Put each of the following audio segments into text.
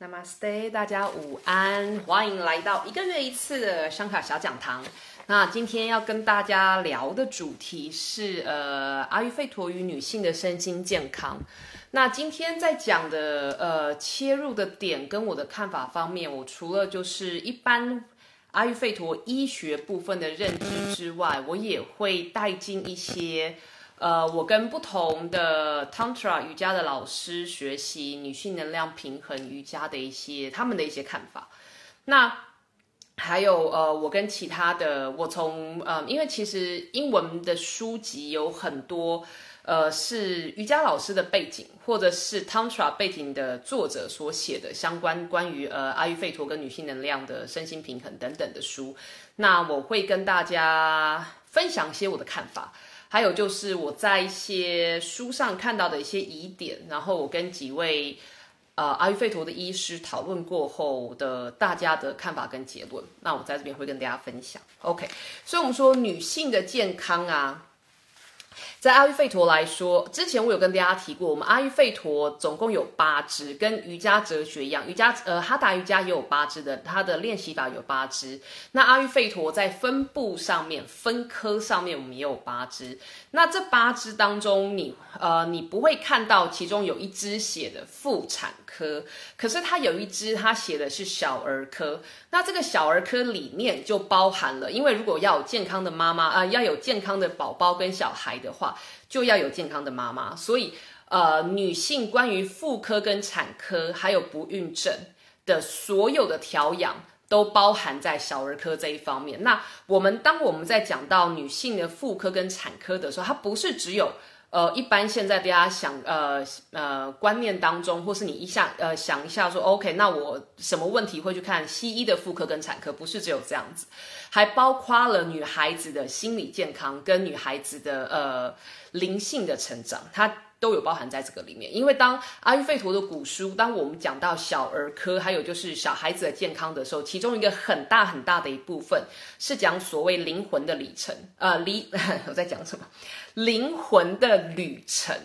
Namaste，大家午安，欢迎来到一个月一次的香卡小讲堂。那今天要跟大家聊的主题是呃阿育吠陀与女性的身心健康。那今天在讲的呃切入的点跟我的看法方面，我除了就是一般阿育吠陀医学部分的认知之外，我也会带进一些。呃，我跟不同的 Tantra 瑜伽的老师学习女性能量平衡瑜伽的一些他们的一些看法。那还有呃，我跟其他的，我从呃，因为其实英文的书籍有很多，呃，是瑜伽老师的背景或者是 Tantra 背景的作者所写的相关关于呃阿育吠陀跟女性能量的身心平衡等等的书。那我会跟大家分享一些我的看法。还有就是我在一些书上看到的一些疑点，然后我跟几位呃阿育吠陀的医师讨论过后的大家的看法跟结论，那我在这边会跟大家分享。OK，所以我们说女性的健康啊。在阿育吠陀来说，之前我有跟大家提过，我们阿育吠陀总共有八支，跟瑜伽哲学一样，瑜伽呃哈达瑜伽也有八支的，它的练习法有八支。那阿育吠陀在分布上面、分科上面，我们也有八支。那这八支当中，你呃你不会看到其中有一支写的妇产科，可是它有一支它写的是小儿科。那这个小儿科里面就包含了，因为如果要有健康的妈妈啊，要有健康的宝宝跟小孩的话。就要有健康的妈妈，所以呃，女性关于妇科跟产科还有不孕症的所有的调养，都包含在小儿科这一方面。那我们当我们在讲到女性的妇科跟产科的时候，它不是只有。呃，一般现在大家想，呃呃，观念当中，或是你一下，呃，想一下说，OK，那我什么问题会去看西医的妇科跟产科？不是只有这样子，还包括了女孩子的心理健康跟女孩子的呃灵性的成长，它。都有包含在这个里面，因为当阿育吠陀的古书，当我们讲到小儿科，还有就是小孩子的健康的时候，其中一个很大很大的一部分是讲所谓灵魂的里程，呃，离 我在讲什么？灵魂的旅程，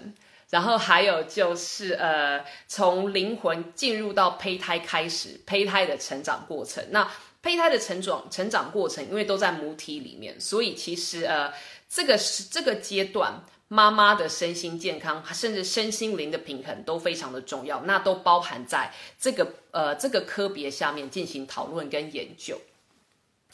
然后还有就是呃，从灵魂进入到胚胎开始，胚胎的成长过程。那胚胎的成长成长过程，因为都在母体里面，所以其实呃，这个是这个阶段。妈妈的身心健康，甚至身心灵的平衡都非常的重要，那都包含在这个呃这个科别下面进行讨论跟研究。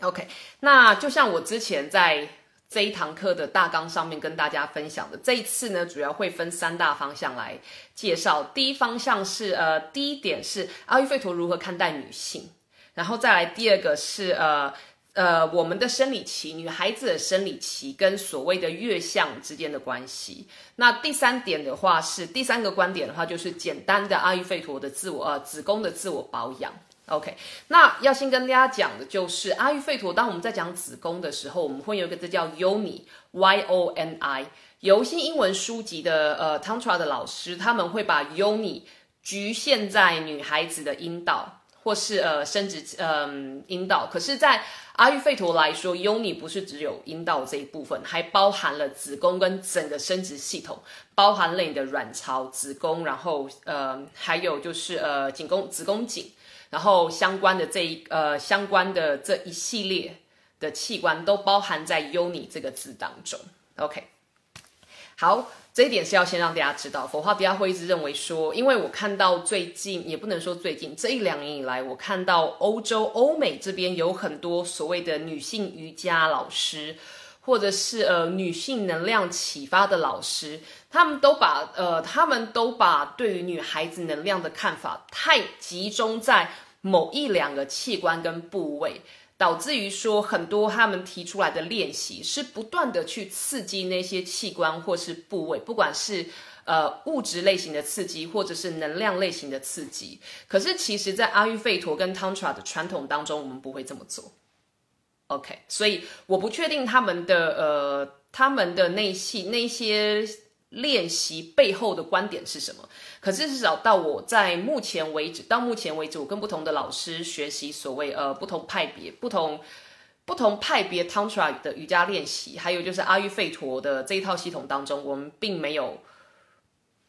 OK，那就像我之前在这一堂课的大纲上面跟大家分享的，这一次呢主要会分三大方向来介绍。第一方向是呃第一点是阿育吠陀如何看待女性，然后再来第二个是呃。呃，我们的生理期，女孩子的生理期跟所谓的月相之间的关系。那第三点的话是第三个观点的话，就是简单的阿育吠陀的自我呃子宫的自我保养。OK，那要先跟大家讲的就是阿育吠陀，当我们在讲子宫的时候，我们会有一个字叫 Yoni，Y O N I。有一些英文书籍的呃 Tantra 的老师，他们会把 Yoni 局限在女孩子的阴道。或是呃生殖嗯阴道，可是，在阿育吠陀来说，优尼不是只有阴道这一部分，还包含了子宫跟整个生殖系统，包含了你的卵巢、子宫，然后呃还有就是呃颈宫、子宫颈，然后相关的这一呃相关的这一系列的器官都包含在优尼这个字当中。OK，好。这一点是要先让大家知道，否则大家会一直认为说，因为我看到最近也不能说最近这一两年以来，我看到欧洲、欧美这边有很多所谓的女性瑜伽老师，或者是呃女性能量启发的老师，他们都把呃他们都把对于女孩子能量的看法太集中在某一两个器官跟部位。导致于说，很多他们提出来的练习是不断的去刺激那些器官或是部位，不管是呃物质类型的刺激，或者是能量类型的刺激。可是其实，在阿育吠陀跟 Tantra 的传统当中，我们不会这么做。OK，所以我不确定他们的呃他们的那些那些。练习背后的观点是什么？可是至少到我在目前为止，到目前为止，我跟不同的老师学习所谓呃不同派别、不同不同派别 Tantra 的瑜伽练习，还有就是阿育吠陀的这一套系统当中，我们并没有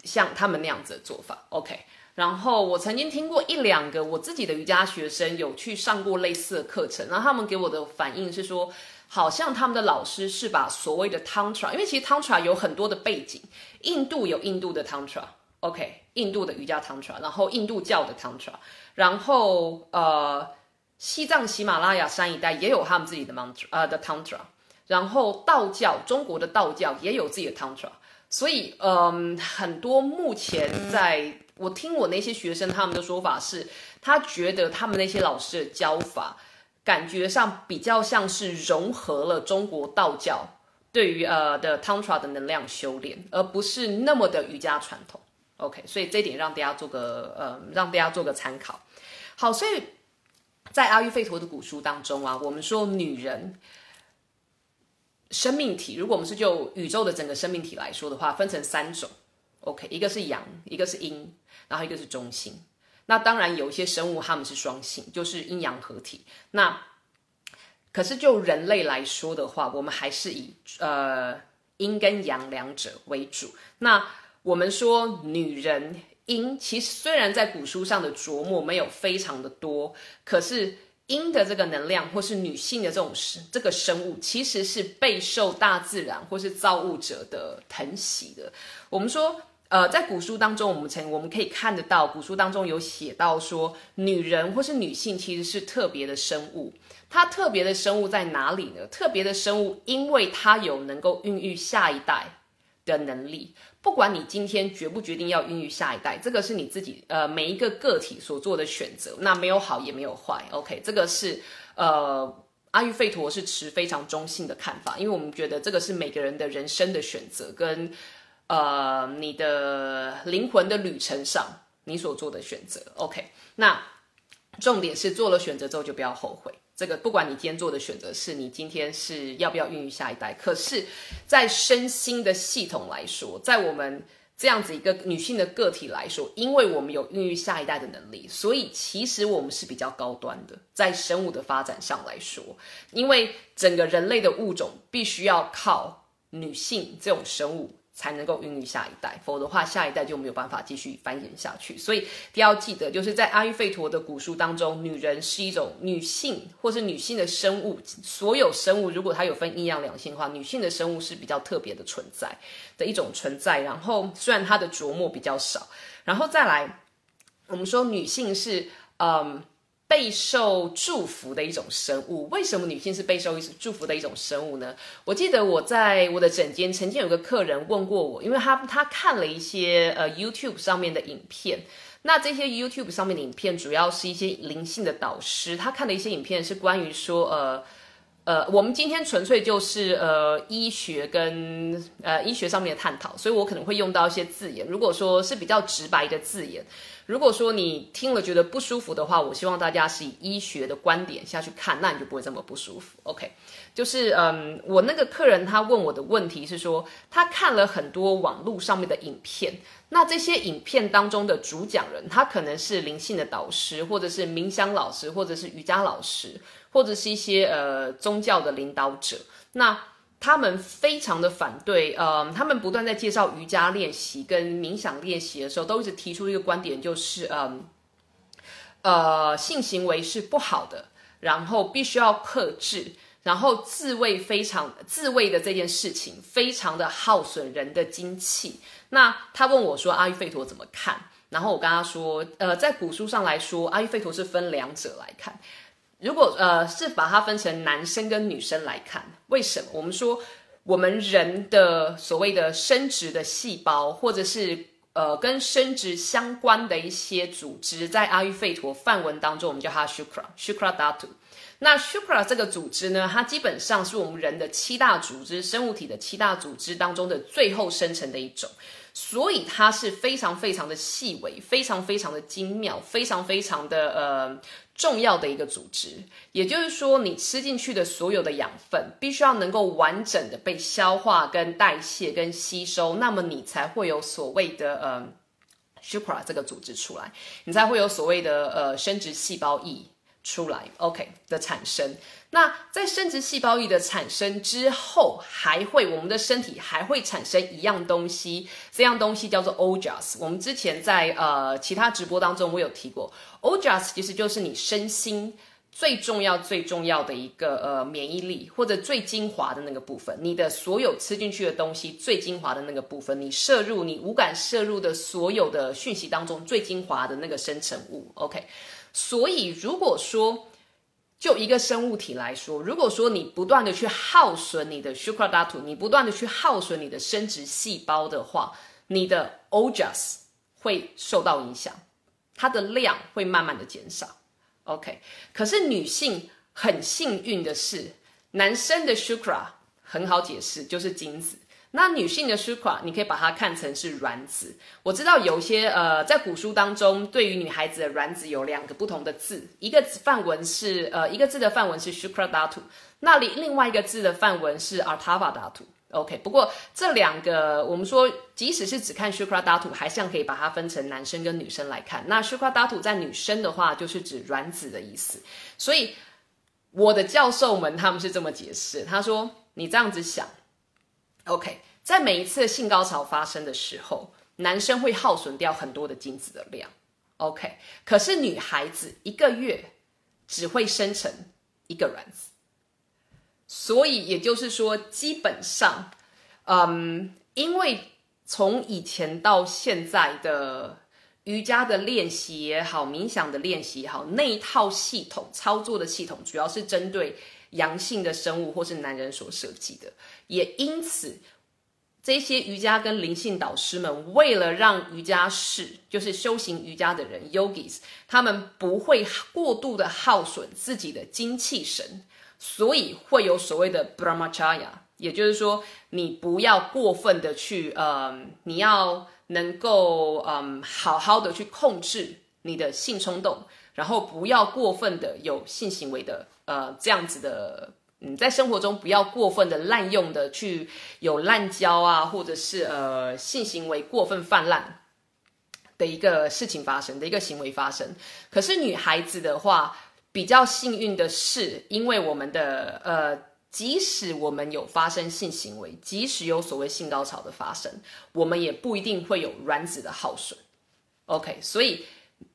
像他们那样子的做法。OK，然后我曾经听过一两个我自己的瑜伽学生有去上过类似的课程，然后他们给我的反应是说，好像他们的老师是把所谓的 tantra，因为其实 tantra 有很多的背景，印度有印度的 Tantra，OK，印度的瑜伽 tantra，然后印度教的 tantra，然后呃，西藏喜马拉雅山一带也有他们自己的 mantra，呃的 tantra，然后道教，中国的道教也有自己的 tantra，所以嗯，很多目前在。我听我那些学生他们的说法是，他觉得他们那些老师的教法，感觉上比较像是融合了中国道教对于呃的 tantra 的能量修炼，而不是那么的瑜伽传统。OK，所以这点让大家做个呃，让大家做个参考。好，所以在阿育吠陀的古书当中啊，我们说女人生命体，如果我们是就宇宙的整个生命体来说的话，分成三种。OK，一个是阳，一个是阴。然后一个是中性，那当然有一些生物它们是双性，就是阴阳合体。那可是就人类来说的话，我们还是以呃阴跟阳两者为主。那我们说女人阴，其实虽然在古书上的琢磨没有非常的多，可是阴的这个能量或是女性的这种生这个生物，其实是备受大自然或是造物者的疼惜的。我们说。呃，在古书当中，我们曾我们可以看得到，古书当中有写到说，女人或是女性其实是特别的生物。它特别的生物在哪里呢？特别的生物，因为它有能够孕育下一代的能力。不管你今天决不决定要孕育下一代，这个是你自己呃每一个个体所做的选择。那没有好也没有坏，OK，这个是呃阿育吠陀是持非常中性的看法，因为我们觉得这个是每个人的人生的选择跟。呃，你的灵魂的旅程上，你所做的选择，OK。那重点是做了选择之后就不要后悔。这个不管你今天做的选择是你今天是要不要孕育下一代，可是，在身心的系统来说，在我们这样子一个女性的个体来说，因为我们有孕育下一代的能力，所以其实我们是比较高端的，在生物的发展上来说，因为整个人类的物种必须要靠女性这种生物。才能够孕育下一代，否则的话，下一代就没有办法继续繁衍下去。所以，要记得，就是在阿育吠陀的古书当中，女人是一种女性，或是女性的生物。所有生物，如果它有分阴阳两性的话，女性的生物是比较特别的存在的一种存在。然后，虽然它的琢磨比较少，然后再来，我们说女性是，嗯。备受祝福的一种生物，为什么女性是备受祝福的一种生物呢？我记得我在我的诊间曾经有个客人问过我，因为他他看了一些呃 YouTube 上面的影片，那这些 YouTube 上面的影片主要是一些灵性的导师，他看的一些影片是关于说呃呃，我们今天纯粹就是呃医学跟呃医学上面的探讨，所以我可能会用到一些字眼，如果说是比较直白的字眼。如果说你听了觉得不舒服的话，我希望大家是以医学的观点下去看，那你就不会这么不舒服。OK，就是嗯，我那个客人他问我的问题是说，他看了很多网络上面的影片，那这些影片当中的主讲人，他可能是灵性的导师，或者是冥想老师，或者是瑜伽老师，或者是一些呃宗教的领导者，那。他们非常的反对，呃，他们不断在介绍瑜伽练习跟冥想练习的时候，都一直提出一个观点，就是，嗯，呃，性行为是不好的，然后必须要克制，然后自慰非常自慰的这件事情非常的耗损人的精气。那他问我说，阿育吠陀怎么看？然后我跟他说，呃，在古书上来说，阿育吠陀是分两者来看。如果呃是把它分成男生跟女生来看，为什么？我们说我们人的所谓的生殖的细胞，或者是呃跟生殖相关的一些组织，在阿育吠陀梵文当中，我们叫它 shukra，shukradatu。那 shukra 这个组织呢，它基本上是我们人的七大组织，生物体的七大组织当中的最后生成的一种，所以它是非常非常的细微，非常非常的精妙，非常非常的呃。重要的一个组织，也就是说，你吃进去的所有的养分，必须要能够完整的被消化、跟代谢、跟吸收，那么你才会有所谓的呃 s u p r a 这个组织出来，你才会有所谓的呃生殖细胞液。出来，OK 的产生。那在生殖细胞液的产生之后，还会我们的身体还会产生一样东西，这样东西叫做 Ojas。我们之前在呃其他直播当中我有提过，Ojas 其实就是你身心。最重要、最重要的一个呃免疫力，或者最精华的那个部分，你的所有吃进去的东西最精华的那个部分，你摄入你无感摄入的所有的讯息当中最精华的那个生成物，OK。所以如果说就一个生物体来说，如果说你不断的去耗损你的 s h u k r a d a t u 你不断的去耗损你的生殖细胞的话，你的 Ojas 会受到影响，它的量会慢慢的减少。OK，可是女性很幸运的是，男生的 Shukra 很好解释，就是精子。那女性的 Shukra，你可以把它看成是卵子。我知道有些呃，在古书当中，对于女孩子的卵子有两个不同的字，一个范文是呃，一个字的范文是 shukradatu，那里另外一个字的范文是 artavadatu。OK，不过这两个我们说，即使是只看 shukradatu，还像可以把它分成男生跟女生来看。那 shukradatu 在女生的话，就是指卵子的意思。所以我的教授们他们是这么解释，他说：“你这样子想，OK，在每一次性高潮发生的时候，男生会耗损掉很多的精子的量，OK，可是女孩子一个月只会生成一个卵子。”所以也就是说，基本上，嗯，因为从以前到现在的瑜伽的练习也好，冥想的练习也好，那一套系统操作的系统，主要是针对阳性的生物或是男人所设计的。也因此，这些瑜伽跟灵性导师们，为了让瑜伽士，就是修行瑜伽的人 （yogis），他们不会过度的耗损自己的精气神。所以会有所谓的 brahmacharya，也就是说，你不要过分的去，嗯，你要能够，嗯，好好的去控制你的性冲动，然后不要过分的有性行为的，呃，这样子的，嗯，在生活中不要过分的滥用的去有滥交啊，或者是呃性行为过分泛滥的一个事情发生的一个行为发生。可是女孩子的话。比较幸运的是，因为我们的呃，即使我们有发生性行为，即使有所谓性高潮的发生，我们也不一定会有卵子的耗损。OK，所以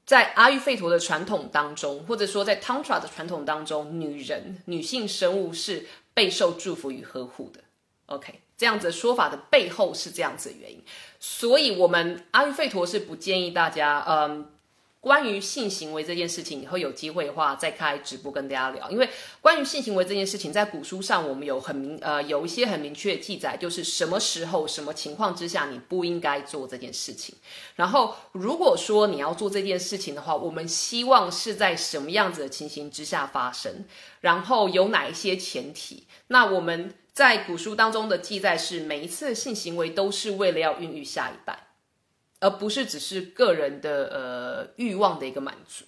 在阿育吠陀的传统当中，或者说在 Tantra 的传统当中，女人、女性生物是备受祝福与呵护的。OK，这样子说法的背后是这样子的原因，所以我们阿育吠陀是不建议大家，嗯。关于性行为这件事情，以后有机会的话再开直播跟大家聊。因为关于性行为这件事情，在古书上我们有很明呃有一些很明确的记载，就是什么时候、什么情况之下你不应该做这件事情。然后如果说你要做这件事情的话，我们希望是在什么样子的情形之下发生，然后有哪一些前提？那我们在古书当中的记载是，每一次性行为都是为了要孕育下一代。而不是只是个人的呃欲望的一个满足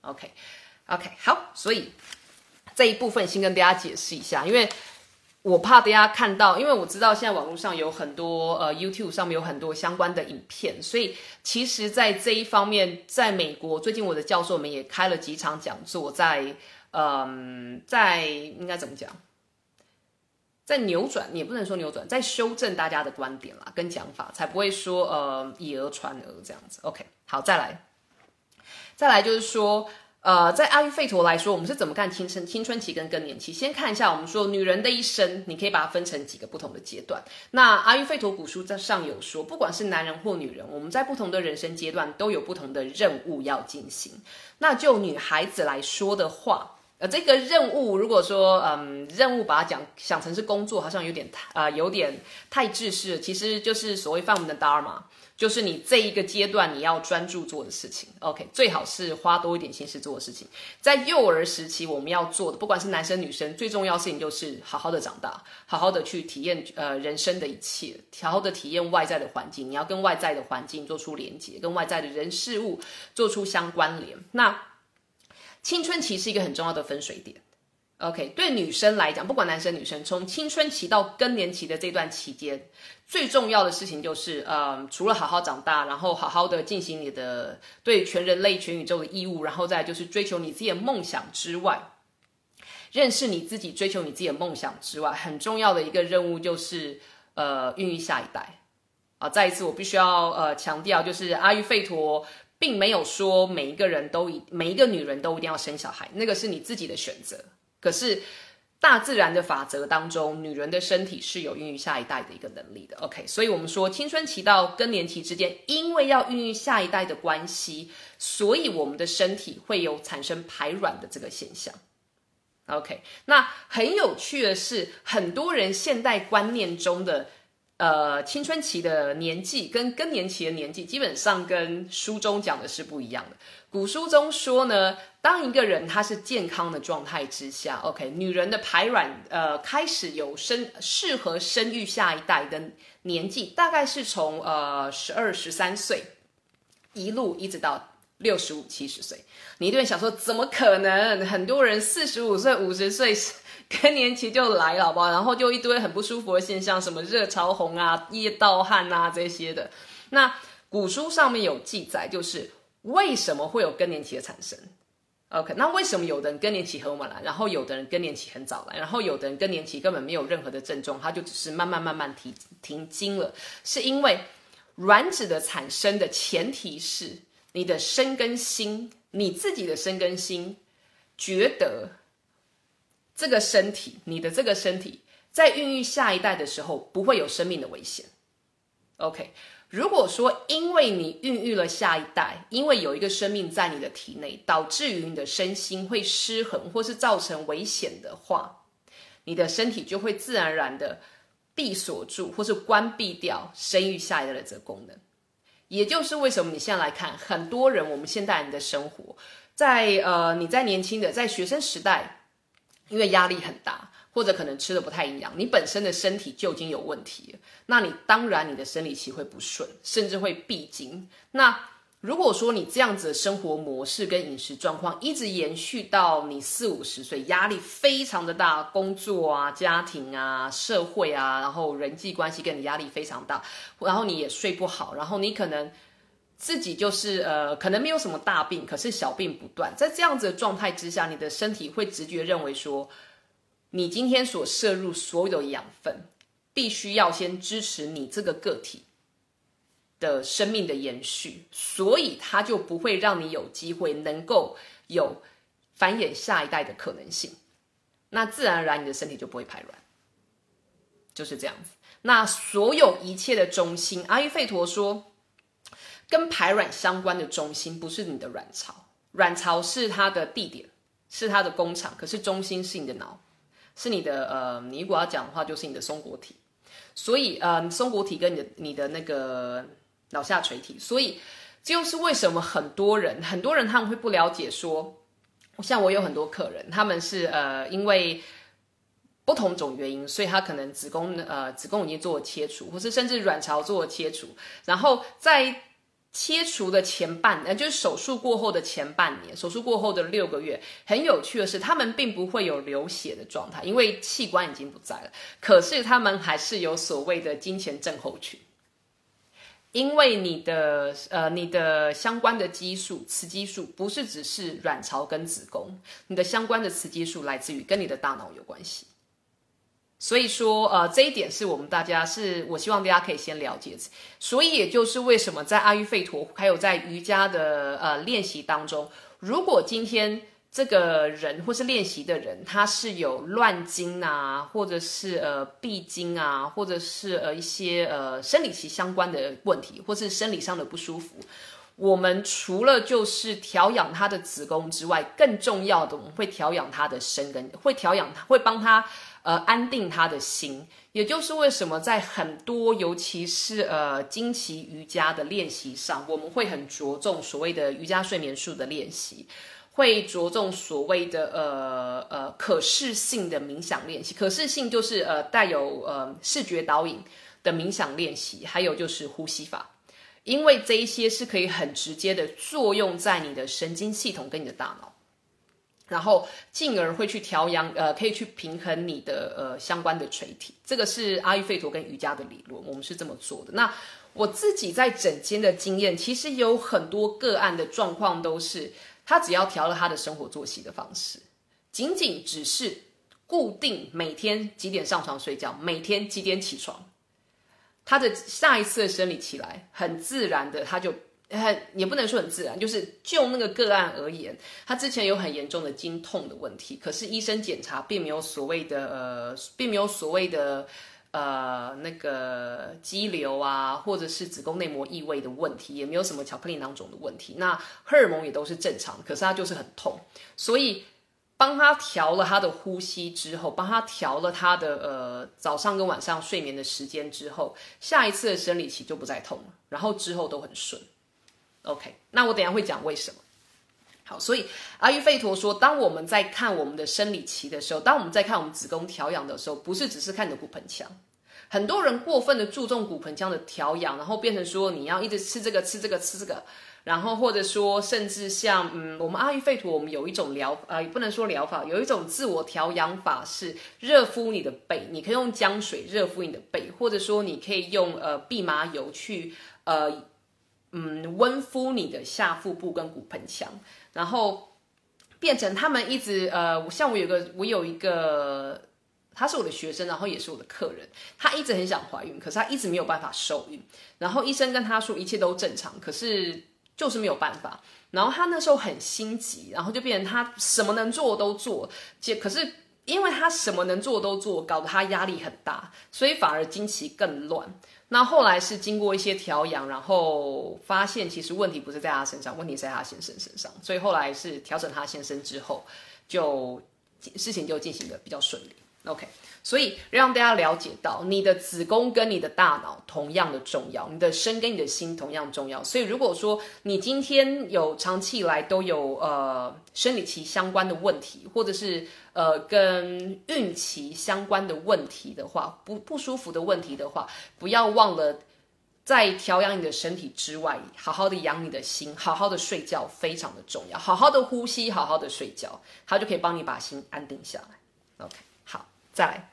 ，OK，OK，好，所以这一部分先跟大家解释一下，因为我怕大家看到，因为我知道现在网络上有很多呃 YouTube 上面有很多相关的影片，所以其实，在这一方面，在美国最近我的教授们也开了几场讲座，在嗯，在应该怎么讲？在扭转，也不能说扭转，在修正大家的观点啦，跟讲法，才不会说呃以讹传讹这样子。OK，好，再来，再来就是说，呃，在阿育吠陀来说，我们是怎么看青春青春期跟更年期？先看一下，我们说女人的一生，你可以把它分成几个不同的阶段。那阿育吠陀古书在上有说，不管是男人或女人，我们在不同的人生阶段都有不同的任务要进行。那就女孩子来说的话。呃，这个任务如果说，嗯，任务把它讲想成是工作，好像有点太啊，有点太自私。其实就是所谓范文的 dharma，就是你这一个阶段你要专注做的事情。OK，最好是花多一点心思做的事情。在幼儿时期，我们要做的，不管是男生女生，最重要事情就是好好的长大，好好的去体验呃人生的一切，好好的体验外在的环境。你要跟外在的环境做出连接，跟外在的人事物做出相关联。那青春期是一个很重要的分水点，OK，对女生来讲，不管男生女生，从青春期到更年期的这段期间，最重要的事情就是，呃，除了好好长大，然后好好的进行你的对全人类、全宇宙的义务，然后再就是追求你自己的梦想之外，认识你自己、追求你自己的梦想之外，很重要的一个任务就是，呃，孕育下一代。啊，再一次，我必须要呃强调，就是阿育吠陀。并没有说每一个人都一每一个女人都一定要生小孩，那个是你自己的选择。可是大自然的法则当中，女人的身体是有孕育下一代的一个能力的。OK，所以我们说青春期到更年期之间，因为要孕育下一代的关系，所以我们的身体会有产生排卵的这个现象。OK，那很有趣的是，很多人现代观念中的。呃，青春期的年纪跟更年期的年纪，基本上跟书中讲的是不一样的。古书中说呢，当一个人他是健康的状态之下，OK，女人的排卵呃开始有生适合生育下一代的年纪，大概是从呃十二十三岁一路一直到六十五七十岁。你一定想说，怎么可能？很多人四十五岁五十岁。更年期就来了，好不好？然后就一堆很不舒服的现象，什么热潮红啊、夜盗汗啊这些的。那古书上面有记载，就是为什么会有更年期的产生？OK，那为什么有的人更年期很晚来，然后有的人更年期很早来，然后有的人更年期根本没有任何的症状，他就只是慢慢慢慢停停经了？是因为卵子的产生的前提是你的身跟心，你自己的身跟心觉得。这个身体，你的这个身体，在孕育下一代的时候，不会有生命的危险。OK，如果说因为你孕育了下一代，因为有一个生命在你的体内，导致于你的身心会失衡，或是造成危险的话，你的身体就会自然而然的闭锁住，或是关闭掉生育下一代的这个功能。也就是为什么你现在来看，很多人，我们现代人的生活，在呃，你在年轻的在学生时代。因为压力很大，或者可能吃的不太营养，你本身的身体就已经有问题，那你当然你的生理期会不顺，甚至会闭经。那如果说你这样子的生活模式跟饮食状况一直延续到你四五十岁，压力非常的大，工作啊、家庭啊、社会啊，然后人际关系跟你压力非常大，然后你也睡不好，然后你可能。自己就是呃，可能没有什么大病，可是小病不断。在这样子的状态之下，你的身体会直觉认为说，你今天所摄入所有的养分，必须要先支持你这个个体的生命的延续，所以它就不会让你有机会能够有繁衍下一代的可能性。那自然而然，你的身体就不会排卵，就是这样子。那所有一切的中心，阿育吠陀说。跟排卵相关的中心不是你的卵巢，卵巢是它的地点，是它的工厂。可是中心是你的脑，是你的呃，你如果要讲的话，就是你的松果体。所以呃，松果体跟你的你的那个脑下垂体。所以这就是为什么很多人很多人他们会不了解说，像我有很多客人，他们是呃因为不同种原因，所以他可能子宫呃子宫已经做了切除，或是甚至卵巢做了切除，然后在切除的前半，呃，就是手术过后的前半年，手术过后的六个月，很有趣的是，他们并不会有流血的状态，因为器官已经不在了。可是他们还是有所谓的金钱症候群，因为你的呃，你的相关的激素，雌激素不是只是卵巢跟子宫，你的相关的雌激素来自于跟你的大脑有关系。所以说，呃，这一点是我们大家是我希望大家可以先了解。所以也就是为什么在阿育吠陀还有在瑜伽的呃练习当中，如果今天这个人或是练习的人他是有乱经啊，或者是呃闭经啊，或者是呃一些呃生理期相关的问题，或是生理上的不舒服，我们除了就是调养他的子宫之外，更重要的我们会调养他的身根，会调养他，会帮他。呃，安定他的心，也就是为什么在很多，尤其是呃经期瑜伽的练习上，我们会很着重所谓的瑜伽睡眠术的练习，会着重所谓的呃呃可视性的冥想练习。可视性就是呃带有呃视觉导引的冥想练习，还有就是呼吸法，因为这一些是可以很直接的作用在你的神经系统跟你的大脑。然后进而会去调养，呃，可以去平衡你的呃相关的垂体。这个是阿育吠陀跟瑜伽的理论，我们是这么做的。那我自己在整间的经验，其实有很多个案的状况都是，他只要调了他的生活作息的方式，仅仅只是固定每天几点上床睡觉，每天几点起床，他的下一次生理起来，很自然的他就。很也不能说很自然，就是就那个个案而言，他之前有很严重的经痛的问题，可是医生检查并没有所谓的呃，并没有所谓的呃那个肌瘤啊，或者是子宫内膜异位的问题，也没有什么巧克力囊肿的问题，那荷尔蒙也都是正常，可是他就是很痛，所以帮他调了他的呼吸之后，帮他调了他的呃早上跟晚上睡眠的时间之后，下一次的生理期就不再痛了，然后之后都很顺。OK，那我等下会讲为什么。好，所以阿育吠陀说，当我们在看我们的生理期的时候，当我们在看我们子宫调养的时候，不是只是看你的骨盆腔。很多人过分的注重骨盆腔的调养，然后变成说你要一直吃这个吃这个吃这个，然后或者说甚至像嗯，我们阿育吠陀我们有一种疗呃，也不能说疗法，有一种自我调养法是热敷你的背，你可以用姜水热敷你的背，或者说你可以用呃蓖麻油去呃。嗯，温敷你的下腹部跟骨盆腔，然后变成他们一直呃，像我有个我有一个，他是我的学生，然后也是我的客人，他一直很想怀孕，可是他一直没有办法受孕，然后医生跟他说一切都正常，可是就是没有办法，然后他那时候很心急，然后就变成他什么能做都做，结可是因为他什么能做都做，搞得他压力很大，所以反而经期更乱。那后来是经过一些调养，然后发现其实问题不是在他身上，问题在他先生身上，所以后来是调整他先生之后，就事情就进行的比较顺利。OK。所以让大家了解到，你的子宫跟你的大脑同样的重要，你的身跟你的心同样重要。所以如果说你今天有长期以来都有呃生理期相关的问题，或者是呃跟孕期相关的问题的话，不不舒服的问题的话，不要忘了在调养你的身体之外，好好的养你的心，好好的睡觉非常的重要，好好的呼吸，好好的睡觉，它就可以帮你把心安定下来。OK，再来。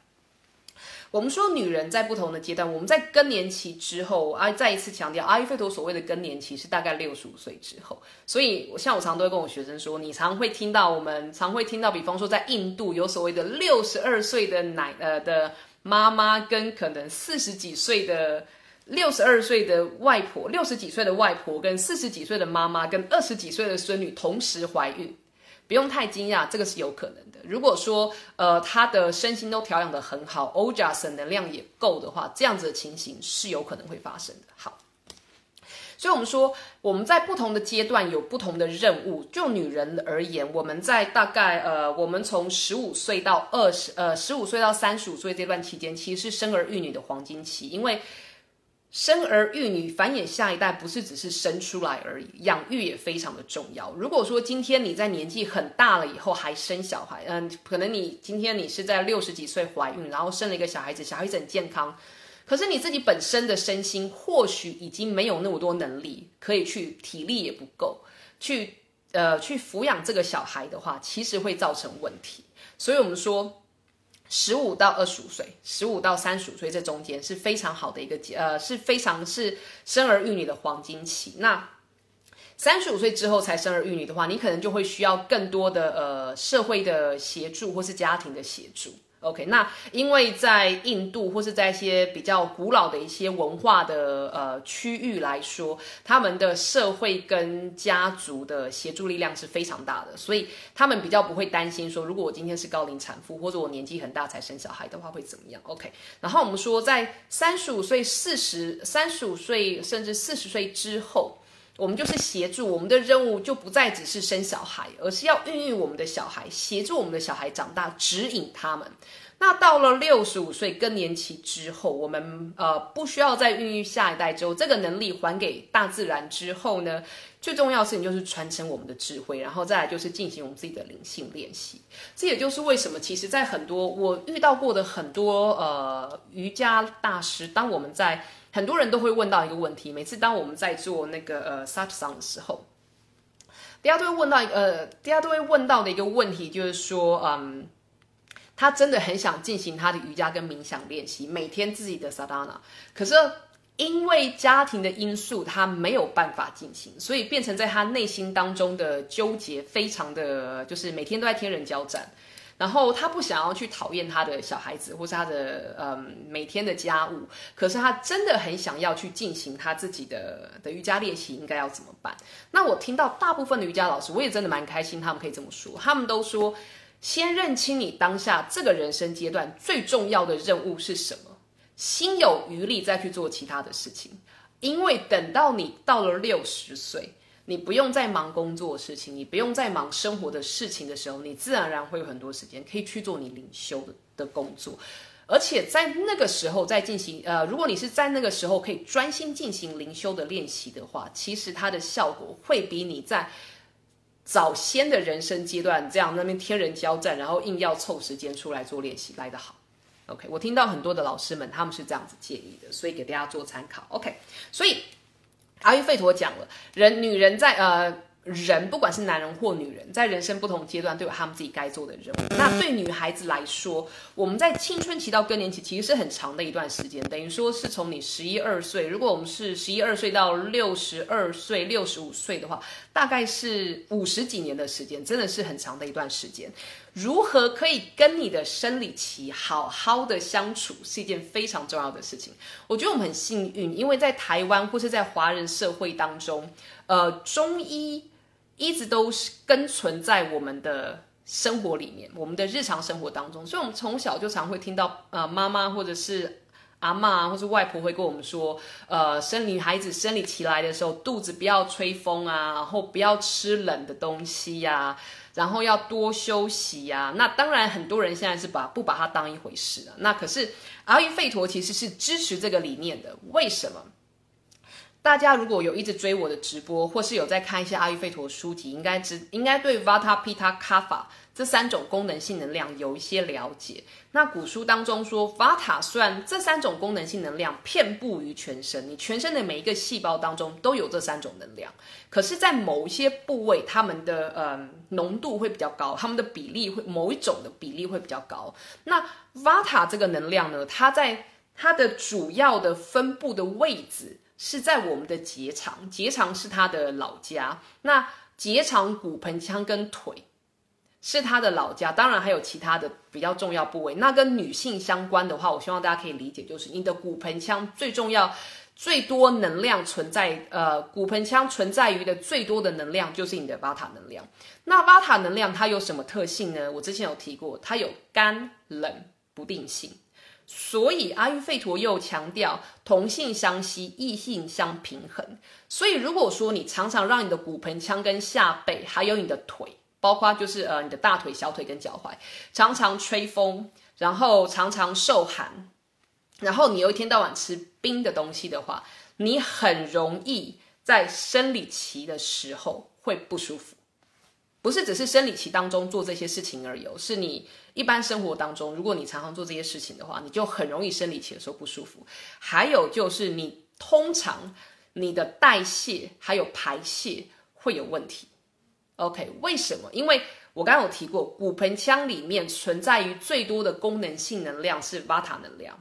我们说，女人在不同的阶段，我们在更年期之后啊，再一次强调，阿育吠陀所谓的更年期是大概六十五岁之后。所以我，像我常都会跟我学生说，你常会听到，我们常会听到，比方说在印度有所谓的六十二岁的奶呃的妈妈，跟可能四十几岁的六十二岁的外婆，六十几岁的外婆跟四十几岁的妈妈跟二十几岁的孙女同时怀孕。不用太惊讶，这个是有可能的。如果说，呃，他的身心都调养的很好，Ojas 能量也够的话，这样子的情形是有可能会发生的。好，所以我们说，我们在不同的阶段有不同的任务。就女人而言，我们在大概呃，我们从十五岁到二十，呃，十五岁到三十五岁这段期间，其实是生儿育女的黄金期，因为。生儿育女、繁衍下一代，不是只是生出来而已，养育也非常的重要。如果说今天你在年纪很大了以后还生小孩，嗯，可能你今天你是在六十几岁怀孕，然后生了一个小孩子，小孩子很健康，可是你自己本身的身心或许已经没有那么多能力，可以去体力也不够，去呃去抚养这个小孩的话，其实会造成问题。所以我们说。十五到二十五岁，十五到三十五岁这中间是非常好的一个呃，是非常是生儿育女的黄金期。那三十五岁之后才生儿育女的话，你可能就会需要更多的呃社会的协助或是家庭的协助。OK，那因为在印度或是在一些比较古老的一些文化的呃区域来说，他们的社会跟家族的协助力量是非常大的，所以他们比较不会担心说，如果我今天是高龄产妇或者我年纪很大才生小孩的话会怎么样？OK，然后我们说在三十五岁、四十三十五岁甚至四十岁之后，我们就是协助我们的任务就不再只是生小孩，而是要孕育我们的小孩，协助我们的小孩长大，指引他们。那到了六十五岁更年期之后，我们呃不需要再孕育下一代之后，这个能力还给大自然之后呢，最重要的事情就是传承我们的智慧，然后再来就是进行我们自己的灵性练习。这也就是为什么，其实，在很多我遇到过的很多呃瑜伽大师，当我们在很多人都会问到一个问题，每次当我们在做那个呃 satsang 的时候。大家都会问到呃，大家都会问到的一个问题就是说，嗯，他真的很想进行他的瑜伽跟冥想练习，每天自己的 sadhana，可是因为家庭的因素，他没有办法进行，所以变成在他内心当中的纠结，非常的就是每天都在天人交战。然后他不想要去讨厌他的小孩子，或是他的嗯每天的家务，可是他真的很想要去进行他自己的的瑜伽练习，应该要怎么办？那我听到大部分的瑜伽老师，我也真的蛮开心，他们可以这么说，他们都说，先认清你当下这个人生阶段最重要的任务是什么，心有余力再去做其他的事情，因为等到你到了六十岁。你不用再忙工作的事情，你不用再忙生活的事情的时候，你自然而然会有很多时间可以去做你领修的工作，而且在那个时候再进行呃，如果你是在那个时候可以专心进行灵修的练习的话，其实它的效果会比你在早先的人生阶段这样那边天人交战，然后硬要凑时间出来做练习来得好。OK，我听到很多的老师们他们是这样子建议的，所以给大家做参考。OK，所以。阿育吠陀讲了，人女人在呃人不管是男人或女人，在人生不同阶段都有他们自己该做的任务。那对女孩子来说，我们在青春期到更年期其实是很长的一段时间，等于说是从你十一二岁，如果我们是十一二岁到六十二岁、六十五岁的话，大概是五十几年的时间，真的是很长的一段时间。如何可以跟你的生理期好好的相处，是一件非常重要的事情。我觉得我们很幸运，因为在台湾或是在华人社会当中，呃，中医一直都是跟存在我们的生活里面，我们的日常生活当中。所以，我们从小就常会听到，呃，妈妈或者是阿妈或是外婆会跟我们说，呃，生女孩子生理期来的时候，肚子不要吹风啊，然后不要吃冷的东西呀。然后要多休息呀，那当然很多人现在是把不把它当一回事啊。那可是阿育吠陀其实是支持这个理念的。为什么？大家如果有一直追我的直播，或是有在看一些阿育吠陀书籍，应该知应该对 Vata pita Kapha。这三种功能性能量有一些了解。那古书当中说，Vata 虽然这三种功能性能量遍布于全身，你全身的每一个细胞当中都有这三种能量，可是，在某一些部位，它们的呃浓度会比较高，它们的比例会某一种的比例会比较高。那 Vata 这个能量呢，它在它的主要的分布的位置是在我们的结肠，结肠是它的老家。那结肠、骨盆腔跟腿。是他的老家，当然还有其他的比较重要部位。那跟女性相关的话，我希望大家可以理解，就是你的骨盆腔最重要、最多能量存在。呃，骨盆腔存在于的最多的能量就是你的巴塔能量。那巴塔能量它有什么特性呢？我之前有提过，它有干冷不定性。所以阿育吠陀又强调同性相吸，异性相平衡。所以如果说你常常让你的骨盆腔跟下背，还有你的腿。包括就是呃你的大腿、小腿跟脚踝常常吹风，然后常常受寒，然后你又一天到晚吃冰的东西的话，你很容易在生理期的时候会不舒服。不是只是生理期当中做这些事情而已，是你一般生活当中，如果你常常做这些事情的话，你就很容易生理期的时候不舒服。还有就是你通常你的代谢还有排泄会有问题。OK，为什么？因为我刚刚有提过，骨盆腔里面存在于最多的功能性能量是 Vata 能量，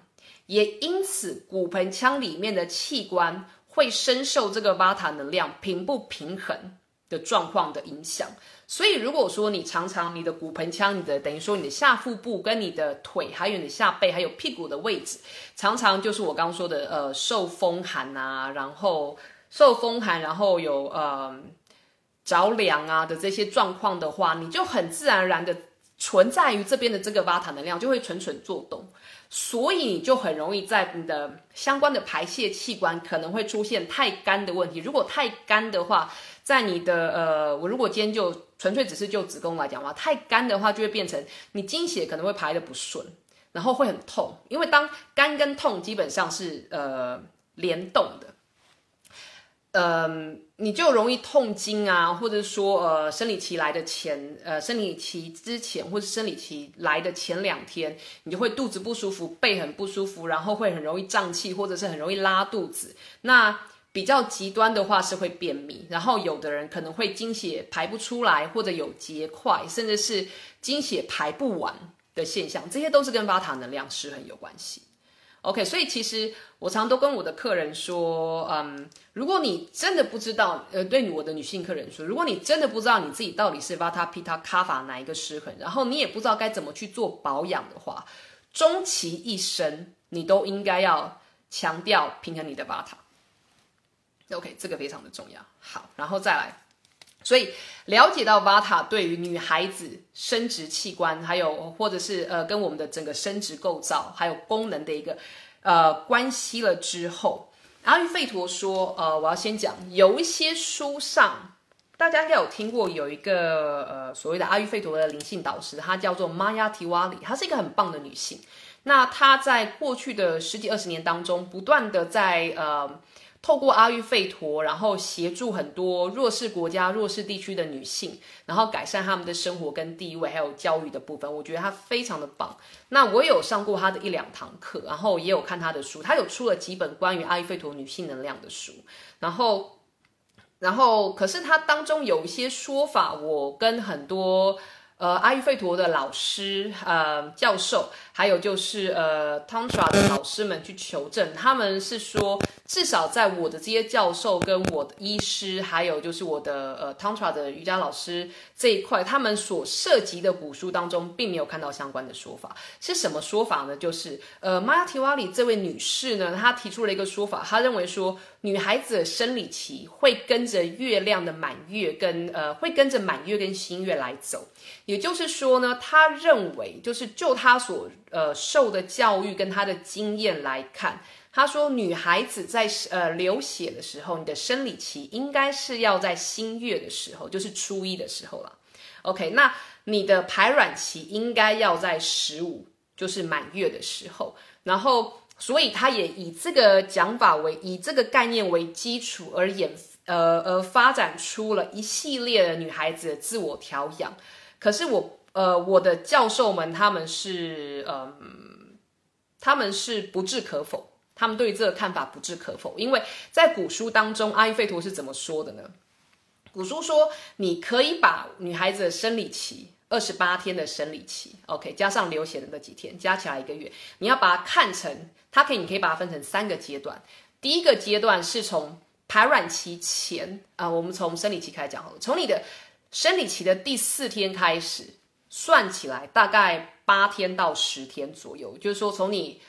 也因此骨盆腔里面的器官会深受这个 Vata 能量平不平衡的状况的影响。所以，如果说你常常你的骨盆腔、你的等于说你的下腹部跟你的腿，还有你的下背，还有屁股的位置，常常就是我刚刚说的呃受风寒啊，然后受风寒，然后有呃。着凉啊的这些状况的话，你就很自然而然的存在于这边的这个瓦塔能量就会蠢蠢作动，所以你就很容易在你的相关的排泄器官可能会出现太干的问题。如果太干的话，在你的呃，我如果今天就纯粹只是就子宫来讲的话，太干的话就会变成你经血可能会排的不顺，然后会很痛，因为当干跟痛基本上是呃联动的。嗯，你就容易痛经啊，或者说呃，生理期来的前，呃，生理期之前或者生理期来的前两天，你就会肚子不舒服，背很不舒服，然后会很容易胀气，或者是很容易拉肚子。那比较极端的话是会便秘，然后有的人可能会经血排不出来，或者有结块，甚至是经血排不完的现象，这些都是跟巴塔能量失衡有关系。OK，所以其实我常都跟我的客人说，嗯，如果你真的不知道，呃，对我的女性客人说，如果你真的不知道你自己到底是 Vata、Pitta、Kapha 哪一个失衡，然后你也不知道该怎么去做保养的话，终其一生你都应该要强调平衡你的 Vata。OK，这个非常的重要。好，然后再来，所以了解到 Vata 对于女孩子生殖器官，还有或者是呃跟我们的整个生殖构造还有功能的一个呃关系了之后，阿育吠陀说，呃，我要先讲，有一些书上大家应该有听过，有一个呃所谓的阿育吠陀的灵性导师，她叫做 Maya Tiwari，她是一个很棒的女性。那她在过去的十几二十年当中，不断的在呃。透过阿育吠陀，然后协助很多弱势国家、弱势地区的女性，然后改善他们的生活跟地位，还有教育的部分，我觉得他非常的棒。那我有上过他的一两堂课，然后也有看他的书，他有出了几本关于阿育吠陀女性能量的书。然后，然后，可是他当中有一些说法，我跟很多。呃，阿育吠陀的老师、呃教授，还有就是呃 Tantra 的老师们去求证，他们是说，至少在我的这些教授跟我的医师，还有就是我的呃 Tantra 的瑜伽老师这一块，他们所涉及的古书当中，并没有看到相关的说法。是什么说法呢？就是呃 Maya Tiwari 这位女士呢，她提出了一个说法，她认为说。女孩子的生理期会跟着月亮的满月跟呃，会跟着满月跟新月来走。也就是说呢，他认为就是就他所呃受的教育跟他的经验来看，他说女孩子在呃流血的时候，你的生理期应该是要在新月的时候，就是初一的时候了。OK，那你的排卵期应该要在十五，就是满月的时候，然后。所以他也以这个讲法为以这个概念为基础而演呃呃发展出了一系列的女孩子的自我调养。可是我呃我的教授们他们是嗯他们是不置可否，他们对这个看法不置可否，因为在古书当中阿育吠陀是怎么说的呢？古书说你可以把女孩子的生理期。二十八天的生理期，OK，加上流血的那几天，加起来一个月。你要把它看成，它可以，你可以把它分成三个阶段。第一个阶段是从排卵期前啊，我们从生理期开始讲好了。从你的生理期的第四天开始算起来，大概八天到十天左右。就是说，从你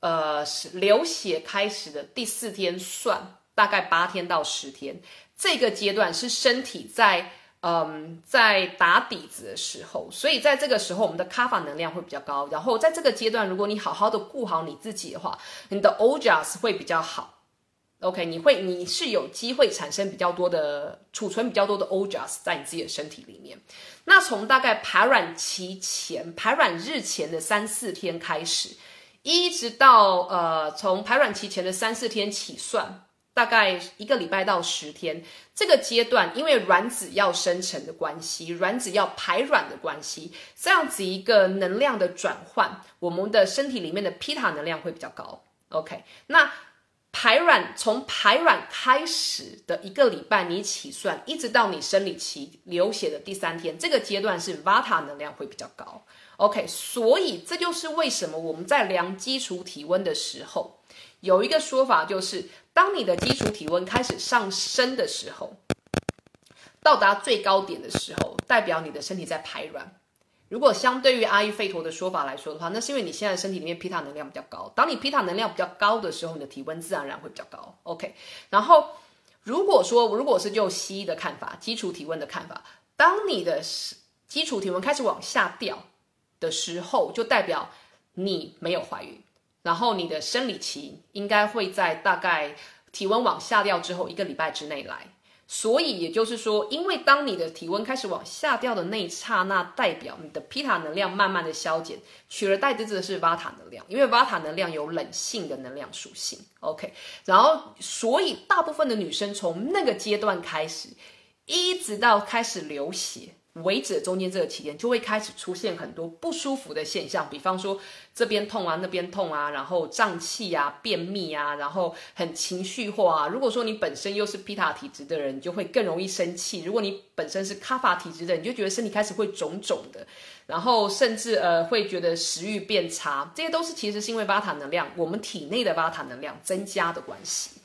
呃流血开始的第四天算，大概八天到十天。这个阶段是身体在。嗯，在打底子的时候，所以在这个时候，我们的卡法能量会比较高。然后在这个阶段，如果你好好的顾好你自己的话，你的 Ojas 会比较好。OK，你会你是有机会产生比较多的储存比较多的 Ojas 在你自己的身体里面。那从大概排卵期前、排卵日前的三四天开始，一直到呃从排卵期前的三四天起算。大概一个礼拜到十天，这个阶段，因为卵子要生成的关系，卵子要排卵的关系，这样子一个能量的转换，我们的身体里面的皮塔能量会比较高。OK，那排卵从排卵开始的一个礼拜，你起算，一直到你生理期流血的第三天，这个阶段是 Vata 能量会比较高。OK，所以这就是为什么我们在量基础体温的时候，有一个说法就是。当你的基础体温开始上升的时候，到达最高点的时候，代表你的身体在排卵。如果相对于阿育吠陀的说法来说的话，那是因为你现在身体里面皮塔能量比较高。当你皮塔能量比较高的时候，你的体温自然而然会比较高。OK，然后如果说如果是就西医的看法，基础体温的看法，当你的基础体温开始往下掉的时候，就代表你没有怀孕。然后你的生理期应该会在大概体温往下掉之后一个礼拜之内来，所以也就是说，因为当你的体温开始往下掉的那一刹那，代表你的皮塔能量慢慢的消减，取而代之的是瓦塔能量，因为瓦塔能量有冷性的能量属性。OK，然后所以大部分的女生从那个阶段开始，一直到开始流血，为止的中间这个期间，就会开始出现很多不舒服的现象，比方说这边痛啊，那边痛啊，然后胀气啊、便秘啊，然后很情绪化啊。如果说你本身又是皮塔体质的人，你就会更容易生气；如果你本身是卡法体质的，你就觉得身体开始会肿肿的，然后甚至呃会觉得食欲变差，这些都是其实是因为巴塔能量，我们体内的巴塔能量增加的关系。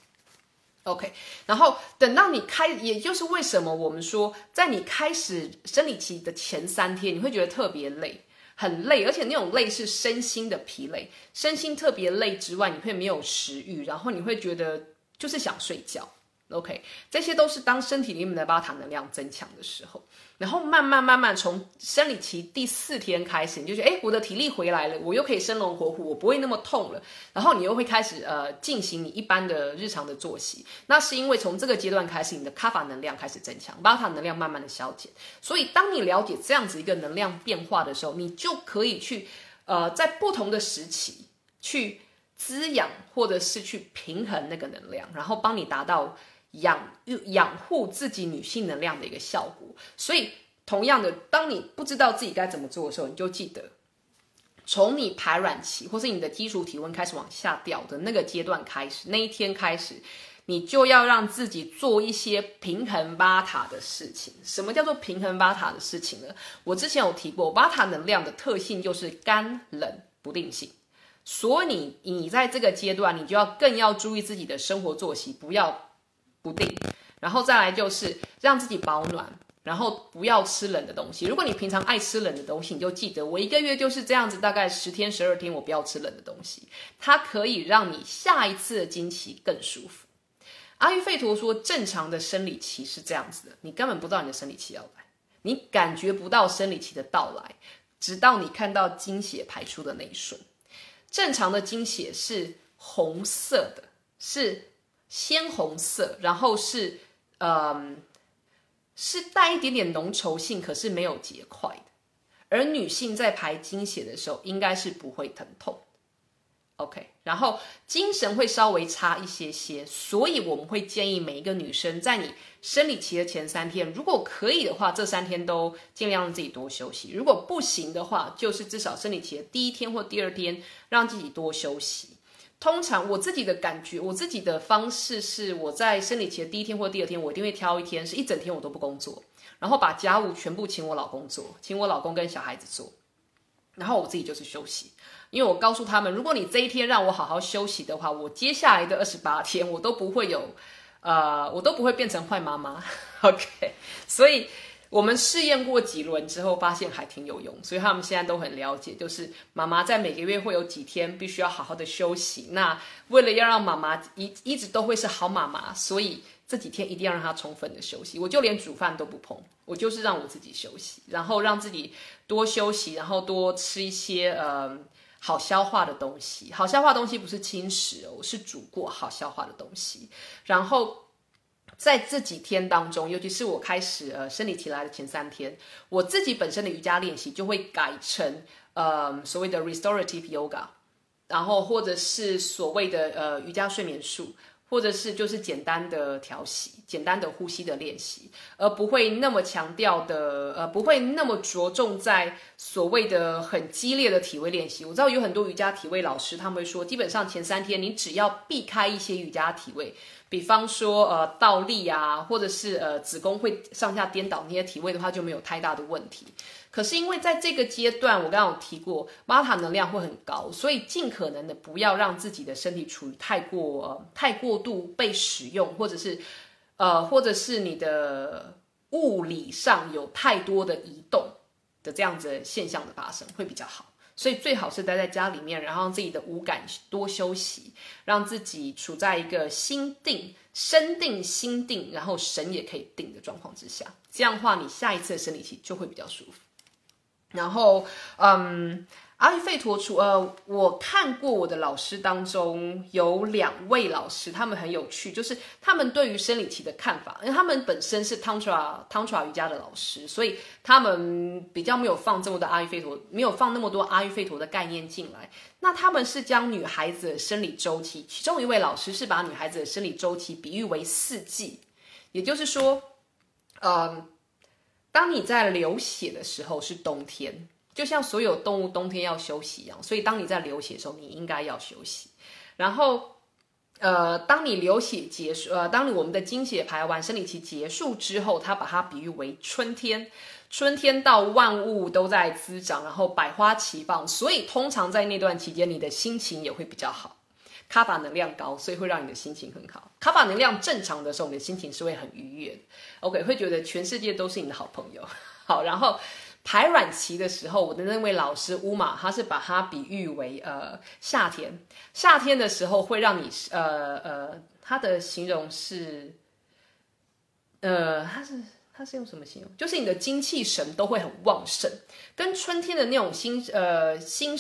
OK，然后等到你开，也就是为什么我们说，在你开始生理期的前三天，你会觉得特别累，很累，而且那种累是身心的疲累，身心特别累之外，你会没有食欲，然后你会觉得就是想睡觉。OK，这些都是当身体里面的巴塔能量增强的时候。然后慢慢慢慢从生理期第四天开始，你就觉得哎，我的体力回来了，我又可以生龙活虎，我不会那么痛了。然后你又会开始呃进行你一般的日常的作息。那是因为从这个阶段开始，你的卡法能量开始增强，巴塔能量慢慢的消减。所以当你了解这样子一个能量变化的时候，你就可以去呃在不同的时期去滋养或者是去平衡那个能量，然后帮你达到。养养护自己女性能量的一个效果，所以同样的，当你不知道自己该怎么做的时候，你就记得从你排卵期或是你的基础体温开始往下掉的那个阶段开始，那一天开始，你就要让自己做一些平衡巴塔的事情。什么叫做平衡巴塔的事情呢？我之前有提过，巴塔能量的特性就是干冷不定性，所以你你在这个阶段，你就要更要注意自己的生活作息，不要。不定，然后再来就是让自己保暖，然后不要吃冷的东西。如果你平常爱吃冷的东西，你就记得我一个月就是这样子，大概十天十二天，我不要吃冷的东西，它可以让你下一次的经期更舒服。阿育吠陀说，正常的生理期是这样子的，你根本不知道你的生理期要来，你感觉不到生理期的到来，直到你看到经血排出的那一瞬。正常的经血是红色的，是。鲜红色，然后是，嗯，是带一点点浓稠性，可是没有结块的。而女性在排经血的时候，应该是不会疼痛。OK，然后精神会稍微差一些些，所以我们会建议每一个女生在你生理期的前三天，如果可以的话，这三天都尽量让自己多休息；如果不行的话，就是至少生理期的第一天或第二天让自己多休息。通常我自己的感觉，我自己的方式是，我在生理期的第一天或第二天，我一定会挑一天是一整天我都不工作，然后把家务全部请我老公做，请我老公跟小孩子做，然后我自己就是休息。因为我告诉他们，如果你这一天让我好好休息的话，我接下来的二十八天我都不会有，呃，我都不会变成坏妈妈。OK，所以。我们试验过几轮之后，发现还挺有用，所以他们现在都很了解，就是妈妈在每个月会有几天必须要好好的休息。那为了要让妈妈一一直都会是好妈妈，所以这几天一定要让她充分的休息。我就连煮饭都不碰，我就是让我自己休息，然后让自己多休息，然后多吃一些呃好消化的东西。好消化东西不是轻食哦，是煮过好消化的东西，然后。在这几天当中，尤其是我开始呃生理期来的前三天，我自己本身的瑜伽练习就会改成呃所谓的 restorative yoga，然后或者是所谓的呃瑜伽睡眠术。或者是就是简单的调息、简单的呼吸的练习，而不会那么强调的，呃，不会那么着重在所谓的很激烈的体位练习。我知道有很多瑜伽体位老师，他们会说，基本上前三天你只要避开一些瑜伽体位，比方说呃倒立啊，或者是呃子宫会上下颠倒那些体位的话，就没有太大的问题。可是因为在这个阶段，我刚刚有提过，玛塔能量会很高，所以尽可能的不要让自己的身体处于太过呃太过度被使用，或者是呃或者是你的物理上有太多的移动的这样子现象的发生会比较好。所以最好是待在家里面，然后让自己的五感多休息，让自己处在一个心定、身定、心定，然后神也可以定的状况之下。这样的话，你下一次的生理期就会比较舒服。然后，嗯，阿育吠陀除呃，我看过我的老师当中有两位老师，他们很有趣，就是他们对于生理期的看法，因为他们本身是 tantra tantra 瑜伽的老师，所以他们比较没有放这么多阿育吠陀，没有放那么多阿育吠陀的概念进来。那他们是将女孩子的生理周期，其中一位老师是把女孩子的生理周期比喻为四季，也就是说，嗯。当你在流血的时候是冬天，就像所有动物冬天要休息一样，所以当你在流血的时候，你应该要休息。然后，呃，当你流血结束，呃，当你我们的经血排完，生理期结束之后，它把它比喻为春天。春天到，万物都在滋长，然后百花齐放，所以通常在那段期间，你的心情也会比较好。卡巴能量高，所以会让你的心情很好。卡巴能量正常的时候，你的心情是会很愉悦的。OK，会觉得全世界都是你的好朋友。好，然后排卵期的时候，我的那位老师乌玛，他是把它比喻为呃夏天。夏天的时候会让你呃呃，他的形容是呃，他是。他是用什么形容？就是你的精气神都会很旺盛，跟春天的那种心呃心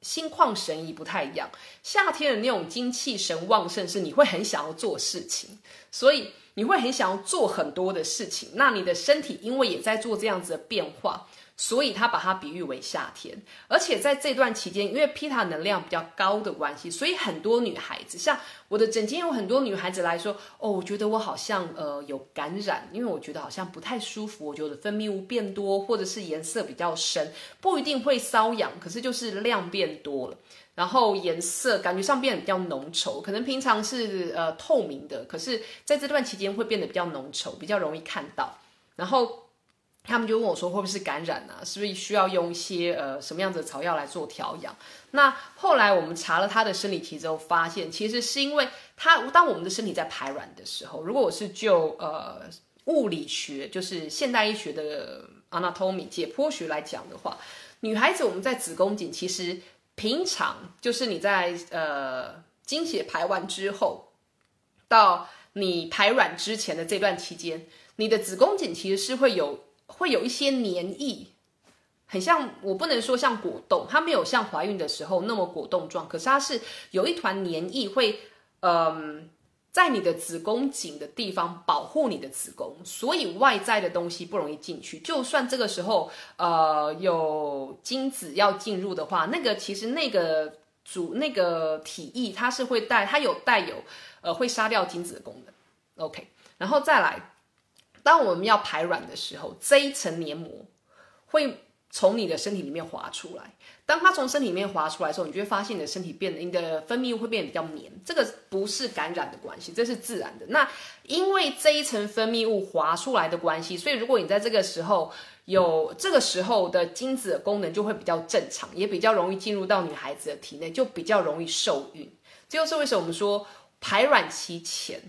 心旷神怡不太一样。夏天的那种精气神旺盛，是你会很想要做事情，所以你会很想要做很多的事情。那你的身体因为也在做这样子的变化。所以他把它比喻为夏天，而且在这段期间，因为皮塔能量比较高的关系，所以很多女孩子，像我的诊间有很多女孩子来说，哦，我觉得我好像呃有感染，因为我觉得好像不太舒服，我觉得分泌物变多，或者是颜色比较深，不一定会瘙痒，可是就是量变多了，然后颜色感觉上变得比较浓稠，可能平常是呃透明的，可是在这段期间会变得比较浓稠，比较容易看到，然后。他们就问我说：“会不会是感染啊？是不是需要用一些呃什么样子的草药来做调养？”那后来我们查了他的生理期之后，发现其实是因为他当我们的身体在排卵的时候，如果我是就呃物理学，就是现代医学的 anatomy 解剖学来讲的话，女孩子我们在子宫颈其实平常就是你在呃经血排完之后，到你排卵之前的这段期间，你的子宫颈其实是会有。会有一些黏液，很像我不能说像果冻，它没有像怀孕的时候那么果冻状，可是它是有一团黏液会，嗯，在你的子宫颈的地方保护你的子宫，所以外在的东西不容易进去。就算这个时候呃有精子要进入的话，那个其实那个主那个体液它是会带，它有带有呃会杀掉精子的功能。OK，然后再来。当我们要排卵的时候，这一层黏膜会从你的身体里面滑出来。当它从身体里面滑出来的时候，你就会发现你的身体变得，你的分泌物会变得比较黏。这个不是感染的关系，这是自然的。那因为这一层分泌物滑出来的关系，所以如果你在这个时候有这个时候的精子的功能就会比较正常，也比较容易进入到女孩子的体内，就比较容易受孕。这就是为什么我们说排卵期前。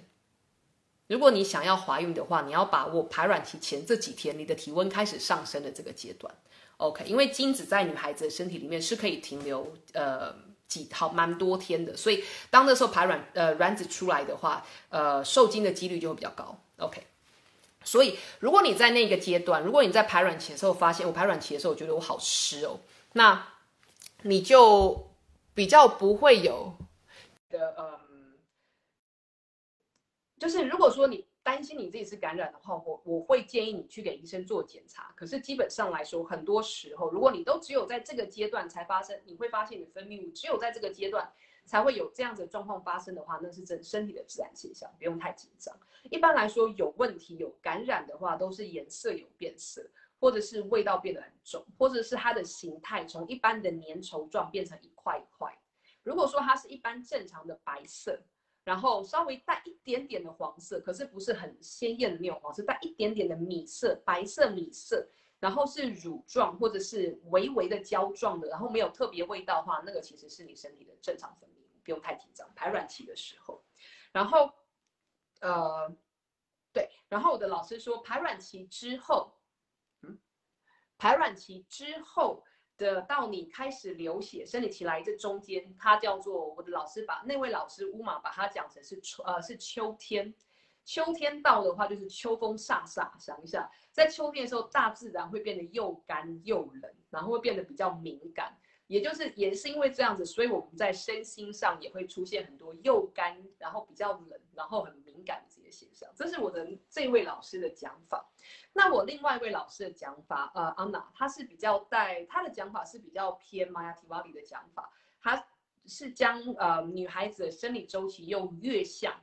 如果你想要怀孕的话，你要把握排卵期前这几天，你的体温开始上升的这个阶段，OK？因为精子在女孩子的身体里面是可以停留呃几好蛮多天的，所以当那时候排卵呃卵子出来的话，呃受精的几率就会比较高，OK？所以如果你在那个阶段，如果你在排卵期的时候发现我排卵期的时候我觉得我好湿哦，那你就比较不会有的嗯。就是如果说你担心你自己是感染的话，我我会建议你去给医生做检查。可是基本上来说，很多时候，如果你都只有在这个阶段才发生，你会发现你的分泌物只有在这个阶段才会有这样子的状况发生的话，那是真身体的自然现象，不用太紧张。一般来说，有问题有感染的话，都是颜色有变色，或者是味道变得很重，或者是它的形态从一般的粘稠状变成一块一块。如果说它是一般正常的白色。然后稍微带一点点的黄色，可是不是很鲜艳的那种黄色，带一点点的米色、白色米色，然后是乳状或者是微微的胶状的，然后没有特别味道的话，那个其实是你身体的正常分泌，不用太紧张。排卵期的时候，然后，呃，对，然后我的老师说排卵期之后，嗯，排卵期之后。的到你开始流血，生理期来这中间，它叫做我的老师把那位老师乌玛把它讲成是春呃是秋天，秋天到的话就是秋风飒飒。想一下，在秋天的时候，大自然会变得又干又冷，然后会变得比较敏感。也就是也是因为这样子，所以我们在身心上也会出现很多又干，然后比较冷，然后很敏感的这些现象。这是我的这位老师的讲法。那我另外一位老师的讲法，呃，安娜，他是比较带他的讲法是比较偏玛雅提瓦里的讲法，他是将呃女孩子的生理周期用月相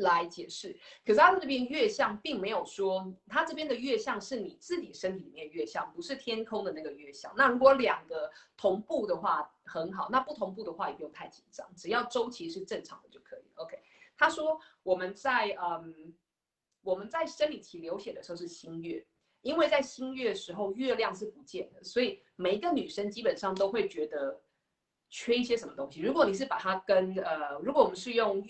来解释。可是他这边月相并没有说，他这边的月相是你自己身体里面月相，不是天空的那个月相。那如果两个同步的话很好，那不同步的话也不用太紧张，只要周期是正常的就可以。OK，他说我们在嗯我们在生理期流血的时候是新月，因为在新月时候月亮是不见的，所以每一个女生基本上都会觉得。缺一些什么东西？如果你是把它跟呃，如果我们是用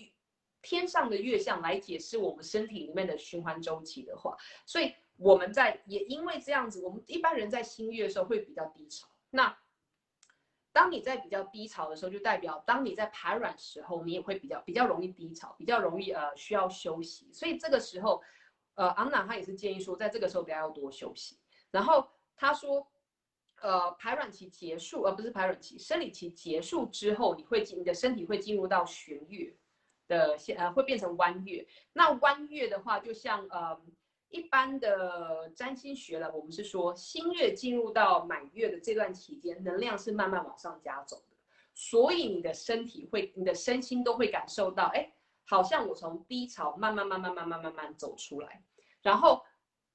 天上的月相来解释我们身体里面的循环周期的话，所以我们在也因为这样子，我们一般人在新月的时候会比较低潮。那当你在比较低潮的时候，就代表当你在排卵时候，你也会比较比较容易低潮，比较容易呃需要休息。所以这个时候，呃，昂娜她也是建议说，在这个时候不要要多休息。然后他说。呃，排卵期结束，而不是排卵期，生理期结束之后，你会进，你的身体会进入到弦月的现，呃，会变成弯月。那弯月的话，就像呃一般的占星学了，我们是说新月进入到满月的这段期间，能量是慢慢往上加走的，所以你的身体会，你的身心都会感受到，哎，好像我从低潮慢慢慢慢慢慢慢慢走出来，然后。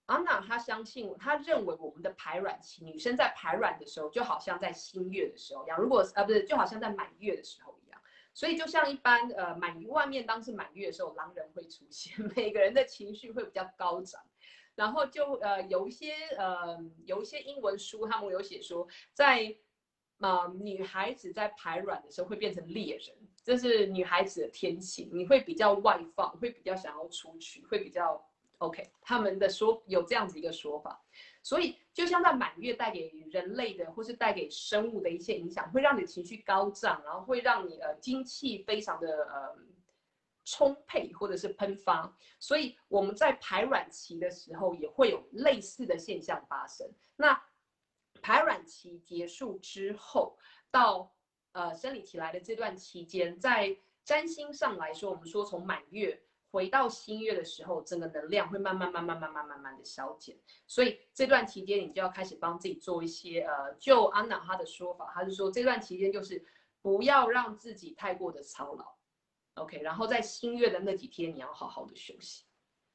安娜她相信，她认为我们的排卵期，女生在排卵的时候，就好像在新月的时候一样，如果呃不是，就好像在满月的时候一。所以就像一般呃满月外面当是满月的时候，狼人会出现，每个人的情绪会比较高涨。然后就呃有一些呃有一些英文书，他们有写说，在呃女孩子在排卵的时候会变成猎人，这是女孩子的天性，你会比较外放，会比较想要出去，会比较。OK，他们的说有这样子一个说法，所以就像在满月带给人类的或是带给生物的一些影响，会让你情绪高涨，然后会让你呃精气非常的呃充沛或者是喷发，所以我们在排卵期的时候也会有类似的现象发生。那排卵期结束之后，到呃生理期来的这段期间，在占星上来说，我们说从满月。回到新月的时候，整个能量会慢慢、慢慢、慢慢、慢慢的消减，所以这段期间你就要开始帮自己做一些呃，就安娜她的说法，她是说这段期间就是不要让自己太过的操劳，OK，然后在新月的那几天你要好好的休息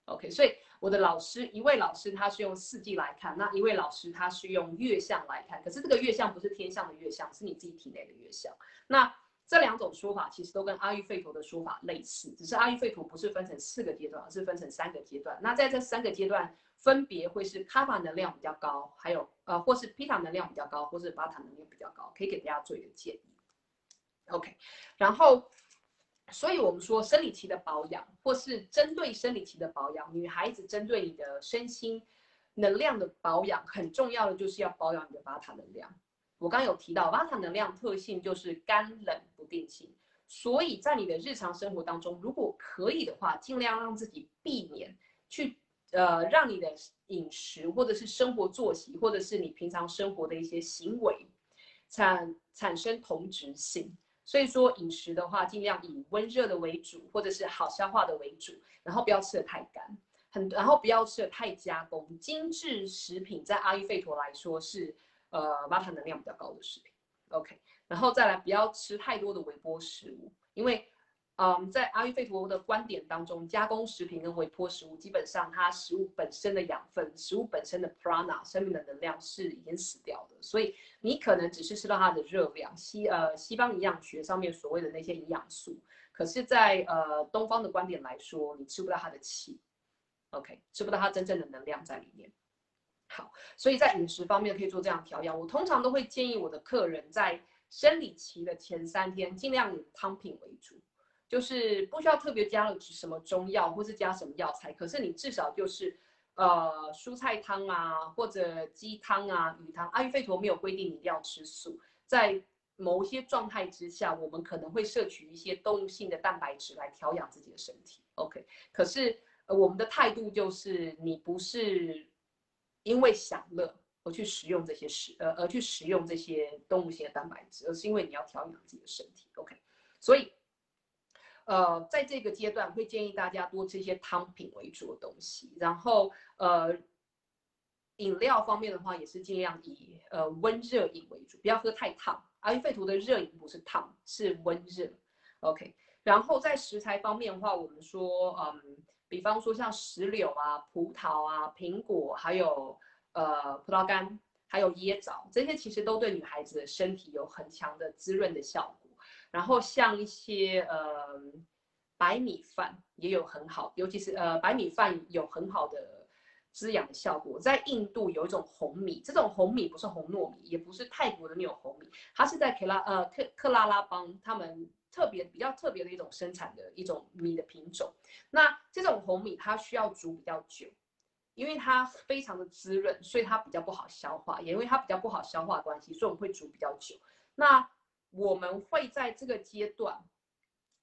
，OK，所以我的老师一位老师他是用四季来看，那一位老师他是用月相来看，可是这个月相不是天象的月相，是你自己体内的月相，那。这两种说法其实都跟阿育吠陀的说法类似，只是阿育吠陀不是分成四个阶段，而是分成三个阶段。那在这三个阶段，分别会是卡巴能量比较高，还有呃，或是皮塔能量比较高，或是巴塔能量比较高，可以给大家做一个建议。OK，然后，所以我们说生理期的保养，或是针对生理期的保养，女孩子针对你的身心能量的保养，很重要的就是要保养你的巴塔能量。我刚有提到，巴塔能量特性就是干冷不定性，所以在你的日常生活当中，如果可以的话，尽量让自己避免去呃，让你的饮食或者是生活作息，或者是你平常生活的一些行为产产生同质性。所以说饮食的话，尽量以温热的为主，或者是好消化的为主，然后不要吃的太干，很然后不要吃的太加工精致食品，在阿育吠陀来说是。呃，巴塔能量比较高的食品，OK，然后再来不要吃太多的微波食物，因为，嗯，在阿育吠陀的观点当中，加工食品跟微波食物基本上它食物本身的养分、食物本身的 prana 生命的能量是已经死掉的，所以你可能只是吃到它的热量，西呃西方营养学上面所谓的那些营养素，可是，在呃东方的观点来说，你吃不到它的气，OK，吃不到它真正的能量在里面。好，所以在饮食方面可以做这样调养。我通常都会建议我的客人在生理期的前三天，尽量以汤品为主，就是不需要特别加了什么中药或是加什么药材，可是你至少就是呃蔬菜汤啊，或者鸡汤啊、鱼汤。阿育吠陀没有规定你一定要吃素，在某些状态之下，我们可能会摄取一些动物性的蛋白质来调养自己的身体。OK，可是呃我们的态度就是你不是。因为享乐而去食用这些食，呃，而去食用这些动物性的蛋白质，而是因为你要调养自己的身体。OK，所以，呃，在这个阶段会建议大家多吃一些汤品为主的东西，然后，呃，饮料方面的话也是尽量以呃温热饮为主，不要喝太烫。阿育吠陀的热饮不是烫，是温热。OK，然后在食材方面的话，我们说，嗯，比方说像石榴啊、葡萄啊、苹果，还有呃葡萄干，还有椰枣，这些其实都对女孩子的身体有很强的滋润的效果。然后像一些呃白米饭也有很好，尤其是呃白米饭有很好的滋养的效果。在印度有一种红米，这种红米不是红糯米，也不是泰国的那种红米，它是在克拉呃克克拉拉邦他们。特别比较特别的一种生产的一种米的品种，那这种红米它需要煮比较久，因为它非常的滋润，所以它比较不好消化，也因为它比较不好消化关系，所以我们会煮比较久。那我们会在这个阶段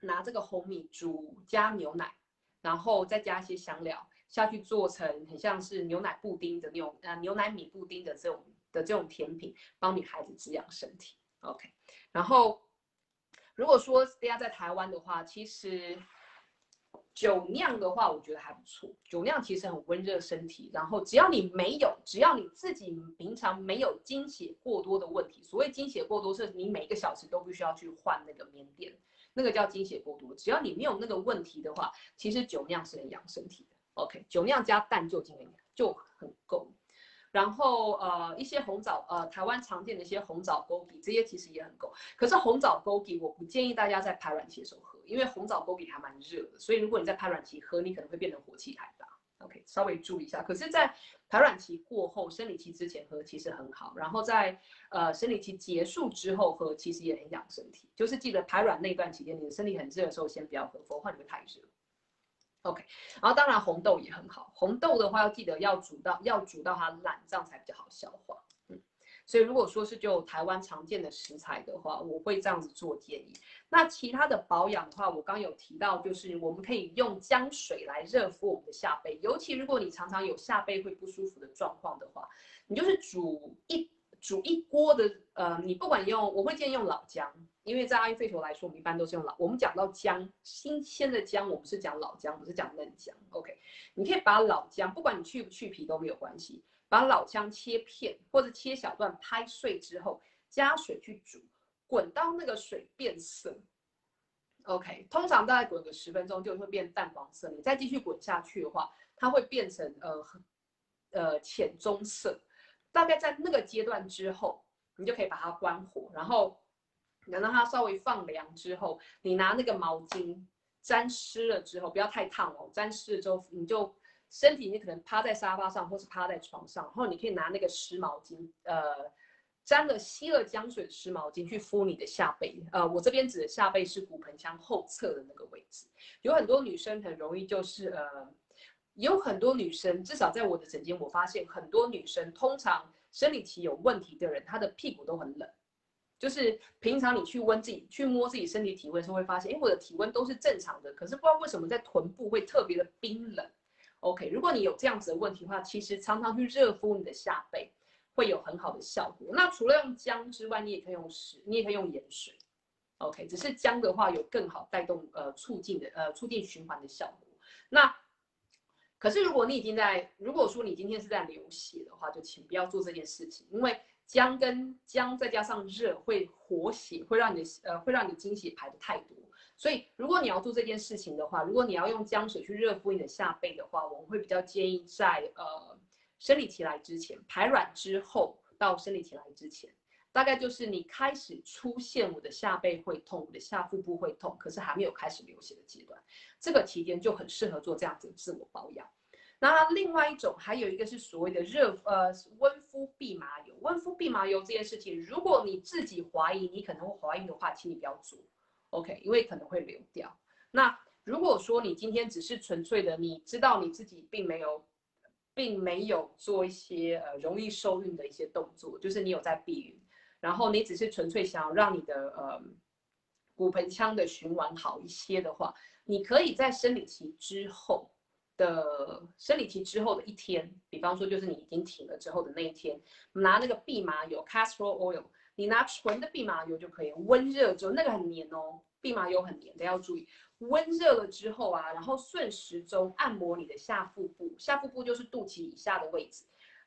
拿这个红米煮加牛奶，然后再加一些香料下去做成很像是牛奶布丁的那种呃牛奶米布丁的这种的这种甜品，帮女孩子滋养身体。OK，然后。如果说大家在台湾的话，其实酒酿的话，我觉得还不错。酒酿其实很温热身体，然后只要你没有，只要你自己平常没有经血过多的问题，所谓经血过多是你每个小时都必须要去换那个棉垫，那个叫经血过多。只要你没有那个问题的话，其实酒酿是很养身体的。OK，酒酿加蛋就已经就很够。然后呃一些红枣呃台湾常见的一些红枣枸杞这些其实也很够，可是红枣枸杞我不建议大家在排卵期的时候喝，因为红枣枸杞还蛮热的，所以如果你在排卵期喝，你可能会变得火气太大。OK，稍微注意一下。可是，在排卵期过后、生理期之前喝其实很好，然后在呃生理期结束之后喝其实也很养身体。就是记得排卵那段期间，你的身体很热的时候先不要喝，否则你会太热。OK，然后当然红豆也很好，红豆的话要记得要煮到要煮到它烂，这样才比较好消化。嗯，所以如果说是就台湾常见的食材的话，我会这样子做建议。那其他的保养的话，我刚有提到，就是我们可以用姜水来热敷我们的下背，尤其如果你常常有下背会不舒服的状况的话，你就是煮一煮一锅的，呃，你不管用，我会建议用老姜。因为在阿育吠陀来说，我们一般都是用老。我们讲到姜，新鲜的姜，我们是讲老姜，不是讲嫩姜。OK，你可以把老姜，不管你去不去皮都没有关系，把老姜切片或者切小段拍碎之后，加水去煮，滚到那个水变色。OK，通常大概滚个十分钟就会变淡黄色。你再继续滚下去的话，它会变成呃呃浅棕色。大概在那个阶段之后，你就可以把它关火，然后。等到它稍微放凉之后，你拿那个毛巾沾湿了之后，不要太烫哦。沾湿了之后，你就身体你可能趴在沙发上或是趴在床上，然后你可以拿那个湿毛巾，呃，沾了吸了姜水的湿毛巾去敷你的下背。呃，我这边指的下背是骨盆腔后侧的那个位置。有很多女生很容易就是呃，有很多女生，至少在我的诊间，我发现很多女生通常生理期有问题的人，她的屁股都很冷。就是平常你去温自己、去摸自己身体体温时候，会发现，哎，我的体温都是正常的，可是不知道为什么在臀部会特别的冰冷。OK，如果你有这样子的问题的话，其实常常去热敷你的下背，会有很好的效果。那除了用姜之外，你也可以用食，你也可以用盐水。OK，只是姜的话有更好带动呃促进的呃促进循环的效果。那可是如果你已经在，如果说你今天是在流血的话，就请不要做这件事情，因为。姜跟姜再加上热会活血，会让你的呃会让你经血排的太多。所以如果你要做这件事情的话，如果你要用姜水去热敷你的下背的话，我们会比较建议在呃生理期来之前，排卵之后到生理期来之前，大概就是你开始出现我的下背会痛，我的下腹部会痛，可是还没有开始流血的阶段，这个期间就很适合做这样子的自我保养。那另外一种，还有一个是所谓的热呃温敷蓖麻油。温敷蓖麻油这件事情，如果你自己怀疑你可能会怀孕的话，请你不要做，OK，因为可能会流掉。那如果说你今天只是纯粹的，你知道你自己并没有，并没有做一些呃容易受孕的一些动作，就是你有在避孕，然后你只是纯粹想要让你的呃骨盆腔的循环好一些的话，你可以在生理期之后。的生理期之后的一天，比方说就是你已经停了之后的那一天，拿那个蓖麻油 （castor oil），你拿纯的蓖麻油就可以。温热之后，那个很黏哦，蓖麻油很黏的，要注意。温热了之后啊，然后顺时钟按摩你的下腹部，下腹部就是肚脐以下的位置，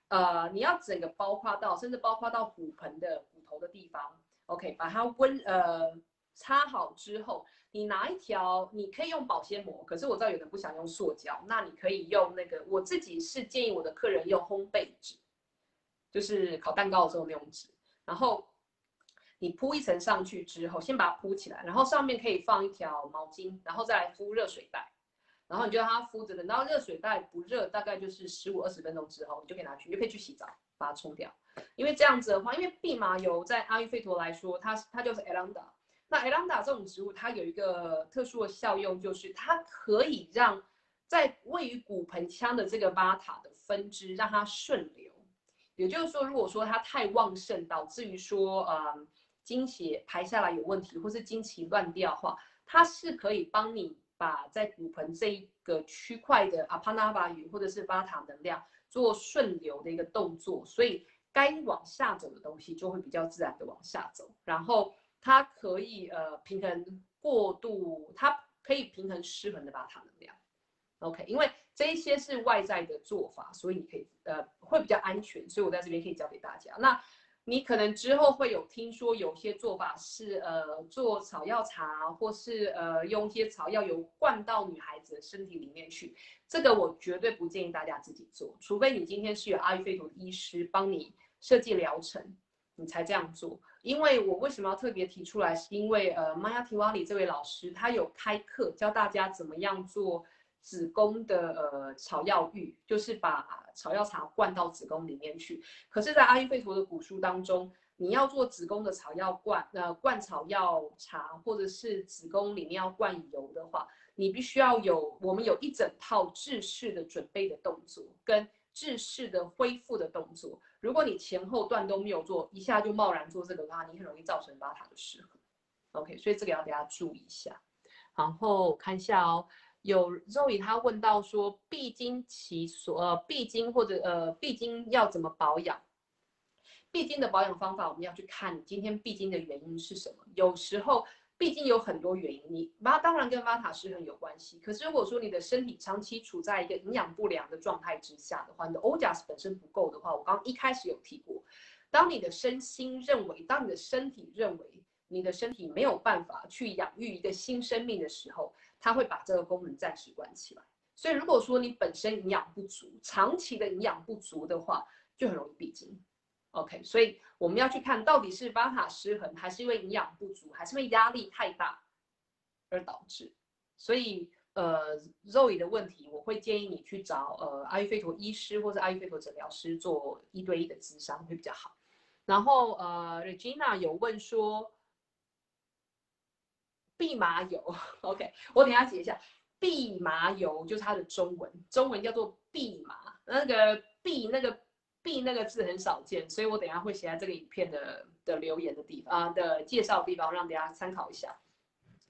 呃，你要整个包括到，甚至包括到骨盆的头的地方，OK，把它温呃。擦好之后，你拿一条，你可以用保鲜膜，可是我知道有人不想用塑胶，那你可以用那个，我自己是建议我的客人用烘焙纸，就是烤蛋糕的时候那种纸，然后你铺一层上去之后，先把它铺起来，然后上面可以放一条毛巾，然后再来敷热水袋，然后你就让它敷着，等到热水袋不热，大概就是十五二十分钟之后，你就可以拿去，你就可以去洗澡，把它冲掉。因为这样子的话，因为蓖麻油在阿育吠陀来说，它它就是 elanda。那 elanda 这种植物，它有一个特殊的效用，就是它可以让在位于骨盆腔的这个巴塔的分支让它顺流。也就是说，如果说它太旺盛，导致于说呃经血排下来有问题，或是经期乱掉的话，它是可以帮你把在骨盆这一个区块的阿帕纳巴语或者是巴塔能量做顺流的一个动作，所以。该往下走的东西就会比较自然的往下走，然后它可以呃平衡过度，它可以平衡失衡的巴塔能量。OK，因为这一些是外在的做法，所以你可以呃会比较安全，所以我在这边可以教给大家。那你可能之后会有听说有些做法是呃做草药茶，或是呃用一些草药油灌到女孩子的身体里面去，这个我绝对不建议大家自己做，除非你今天是有阿育吠陀医师帮你。设计疗程，你才这样做。因为我为什么要特别提出来？是因为呃，玛雅提瓦里这位老师他有开课教大家怎么样做子宫的呃草药浴，就是把草药茶灌到子宫里面去。可是，在阿育吠陀的古书当中，你要做子宫的草药灌呃灌草药茶，或者是子宫里面要灌油的话，你必须要有我们有一整套制式的准备的动作跟制式的恢复的动作。如果你前后段都没有做，一下就贸然做这个的话，你很容易造成巴塔的失衡。OK，所以这个要大家注意一下。然后看一下哦，有 Zoe 他问到说，闭经期所呃闭经或者呃闭经要怎么保养？闭经的保养方法，我们要去看今天闭经的原因是什么。有时候。毕竟有很多原因，你妈当然跟玛塔失衡有关系。可是如果说你的身体长期处在一个营养不良的状态之下的话，你的欧加斯本身不够的话，我刚刚一开始有提过，当你的身心认为，当你的身体认为你的身体没有办法去养育一个新生命的时候，它会把这个功能暂时关起来。所以如果说你本身营养不足，长期的营养不足的话，就很容易闭经。OK，所以我们要去看到底是巴塔失衡，还是因为营养不足，还是因为压力太大而导致。所以，呃，Zoe 的问题，我会建议你去找呃阿育吠陀医师或者阿育吠陀诊疗师做一对一的咨商会比较好。然后，呃，Regina 有问说，蓖麻油，OK，我等下解一下，蓖麻油就是它的中文，中文叫做蓖麻，那个蓖那个。B 那个字很少见，所以我等下会写在这个影片的的留言的地方啊的介绍地方，让大家参考一下。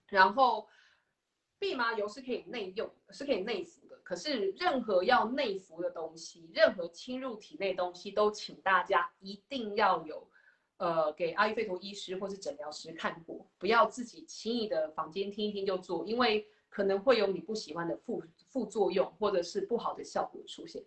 然后，蓖麻油是可以内用，是可以内服的。可是，任何要内服的东西，任何侵入体内东西，都请大家一定要有，呃，给阿育吠陀医师或是诊疗师看过，不要自己轻易的坊间听一听就做，因为可能会有你不喜欢的副副作用，或者是不好的效果出现。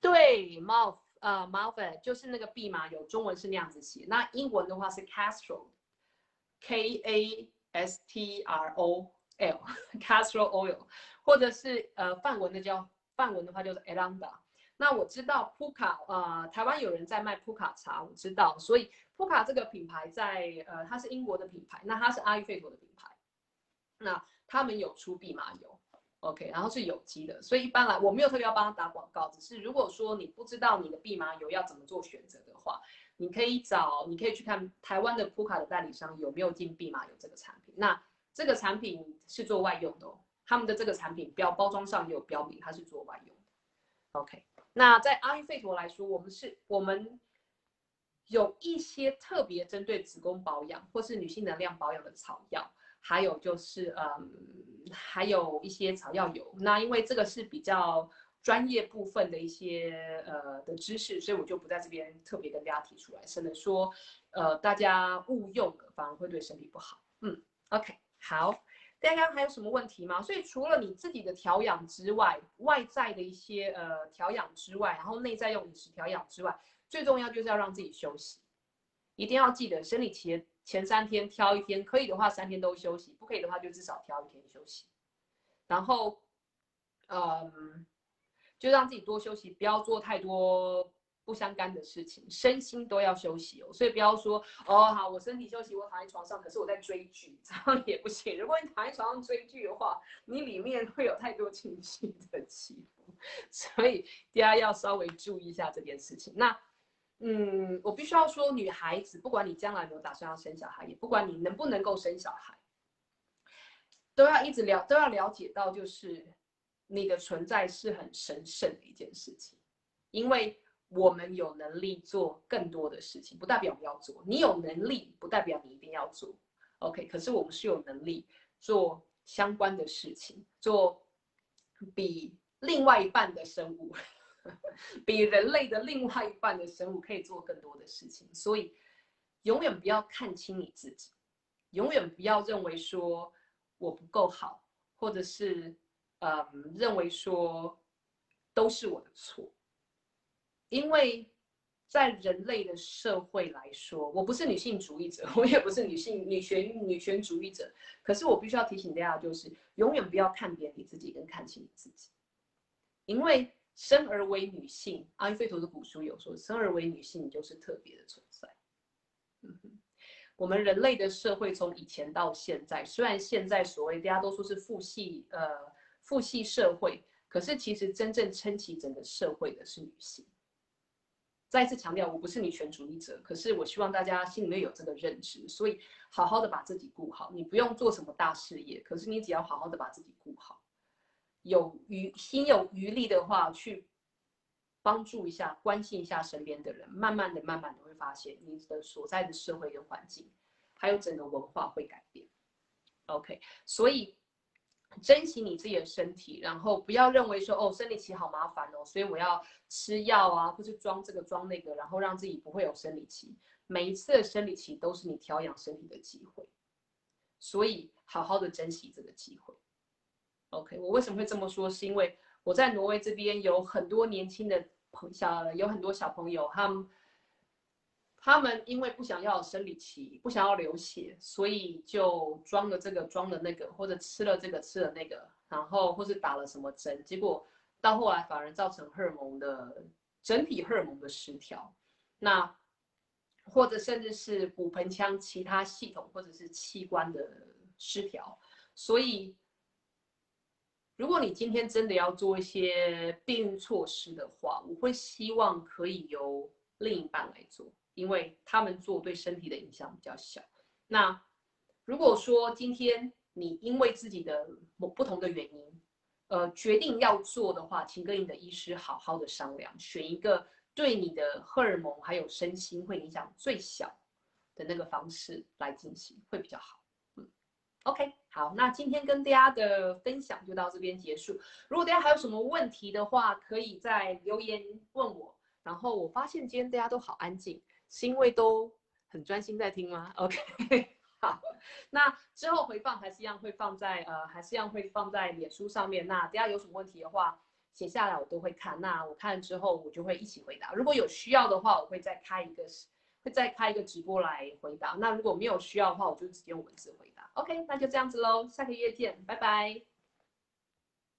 对，猫。呃 m a l v e 就是那个蓖麻油，中文是那样子写。那英文的话是 castor，K A S T R O L，castor oil，或者是呃梵文的叫梵文的话就是 elanda。那我知道 Puka，呃，台湾有人在卖 Puka 茶，我知道，所以 Puka 这个品牌在呃它是英国的品牌，那它是阿育吠陀的品牌，那他们有出蓖麻油。OK，然后是有机的，所以一般来我没有特别要帮他打广告，只是如果说你不知道你的蓖麻油要怎么做选择的话，你可以找，你可以去看台湾的普卡的代理商有没有进蓖麻油这个产品。那这个产品是做外用的，哦，他们的这个产品标包装上有标明它是做外用的。OK，那在阿育吠陀来说，我们是我们有一些特别针对子宫保养或是女性能量保养的草药。还有就是，嗯，还有一些草药油。那因为这个是比较专业部分的一些呃的知识，所以我就不在这边特别跟大家提出来，省得说，呃，大家误用，反而会对身体不好。嗯，OK，好，大家还有什么问题吗？所以除了你自己的调养之外，外在的一些呃调养之外，然后内在用饮食调养之外，最重要就是要让自己休息。一定要记得生理期前三天挑一天，可以的话三天都休息，不可以的话就至少挑一天休息。然后，嗯，就让自己多休息，不要做太多不相干的事情，身心都要休息哦。所以不要说哦，好，我身体休息，我躺在床上，可是我在追剧，这样也不行。如果你躺在床上追剧的话，你里面会有太多情绪的起伏，所以大家要稍微注意一下这件事情。那。嗯，我必须要说，女孩子，不管你将来有打算要生小孩，也不管你能不能够生小孩，都要一直了，都要了解到，就是你的存在是很神圣的一件事情，因为我们有能力做更多的事情，不代表不要做。你有能力，不代表你一定要做。OK，可是我们是有能力做相关的事情，做比另外一半的生物。比人类的另外一半的生物可以做更多的事情，所以永远不要看清你自己，永远不要认为说我不够好，或者是嗯认为说都是我的错，因为在人类的社会来说，我不是女性主义者，我也不是女性女权女权主义者，可是我必须要提醒大家，就是永远不要看扁你自己，跟看清你自己，因为。生而为女性，阿育吠陀的古书有说，生而为女性，就是特别的存在。嗯哼，我们人类的社会从以前到现在，虽然现在所谓大家都说是父系，呃，父系社会，可是其实真正撑起整个社会的是女性。再次强调，我不是女权主义者，可是我希望大家心里面有这个认知，所以好好的把自己顾好。你不用做什么大事业，可是你只要好好的把自己顾好。有余心有余力的话，去帮助一下、关心一下身边的人，慢慢的、慢慢的会发现你的所在的社会跟环境，还有整个文化会改变。OK，所以珍惜你自己的身体，然后不要认为说哦，生理期好麻烦哦，所以我要吃药啊，或是装这个装那个，然后让自己不会有生理期。每一次的生理期都是你调养身体的机会，所以好好的珍惜这个机会。OK，我为什么会这么说？是因为我在挪威这边有很多年轻的朋小，有很多小朋友，他们他们因为不想要生理期，不想要流血，所以就装了这个，装了那个，或者吃了这个，吃了那个，然后或是打了什么针，结果到后来反而造成荷尔蒙的整体荷尔蒙的失调，那或者甚至是骨盆腔其他系统或者是器官的失调，所以。如果你今天真的要做一些避孕措施的话，我会希望可以由另一半来做，因为他们做对身体的影响比较小。那如果说今天你因为自己的某不同的原因，呃，决定要做的话，请跟你的医师好好的商量，选一个对你的荷尔蒙还有身心会影响最小的那个方式来进行，会比较好。嗯，OK。好，那今天跟大家的分享就到这边结束。如果大家还有什么问题的话，可以在留言问我。然后我发现今天大家都好安静，是因为都很专心在听吗？OK，好，那之后回放还是一样会放在呃，还是一样会放在脸书上面。那大家有什么问题的话，写下来我都会看。那我看了之后，我就会一起回答。如果有需要的话，我会再开一个。会再开一个直播来回答。那如果没有需要的话，我就直接用文字回。OK，那就这样子喽，下个月见，拜拜。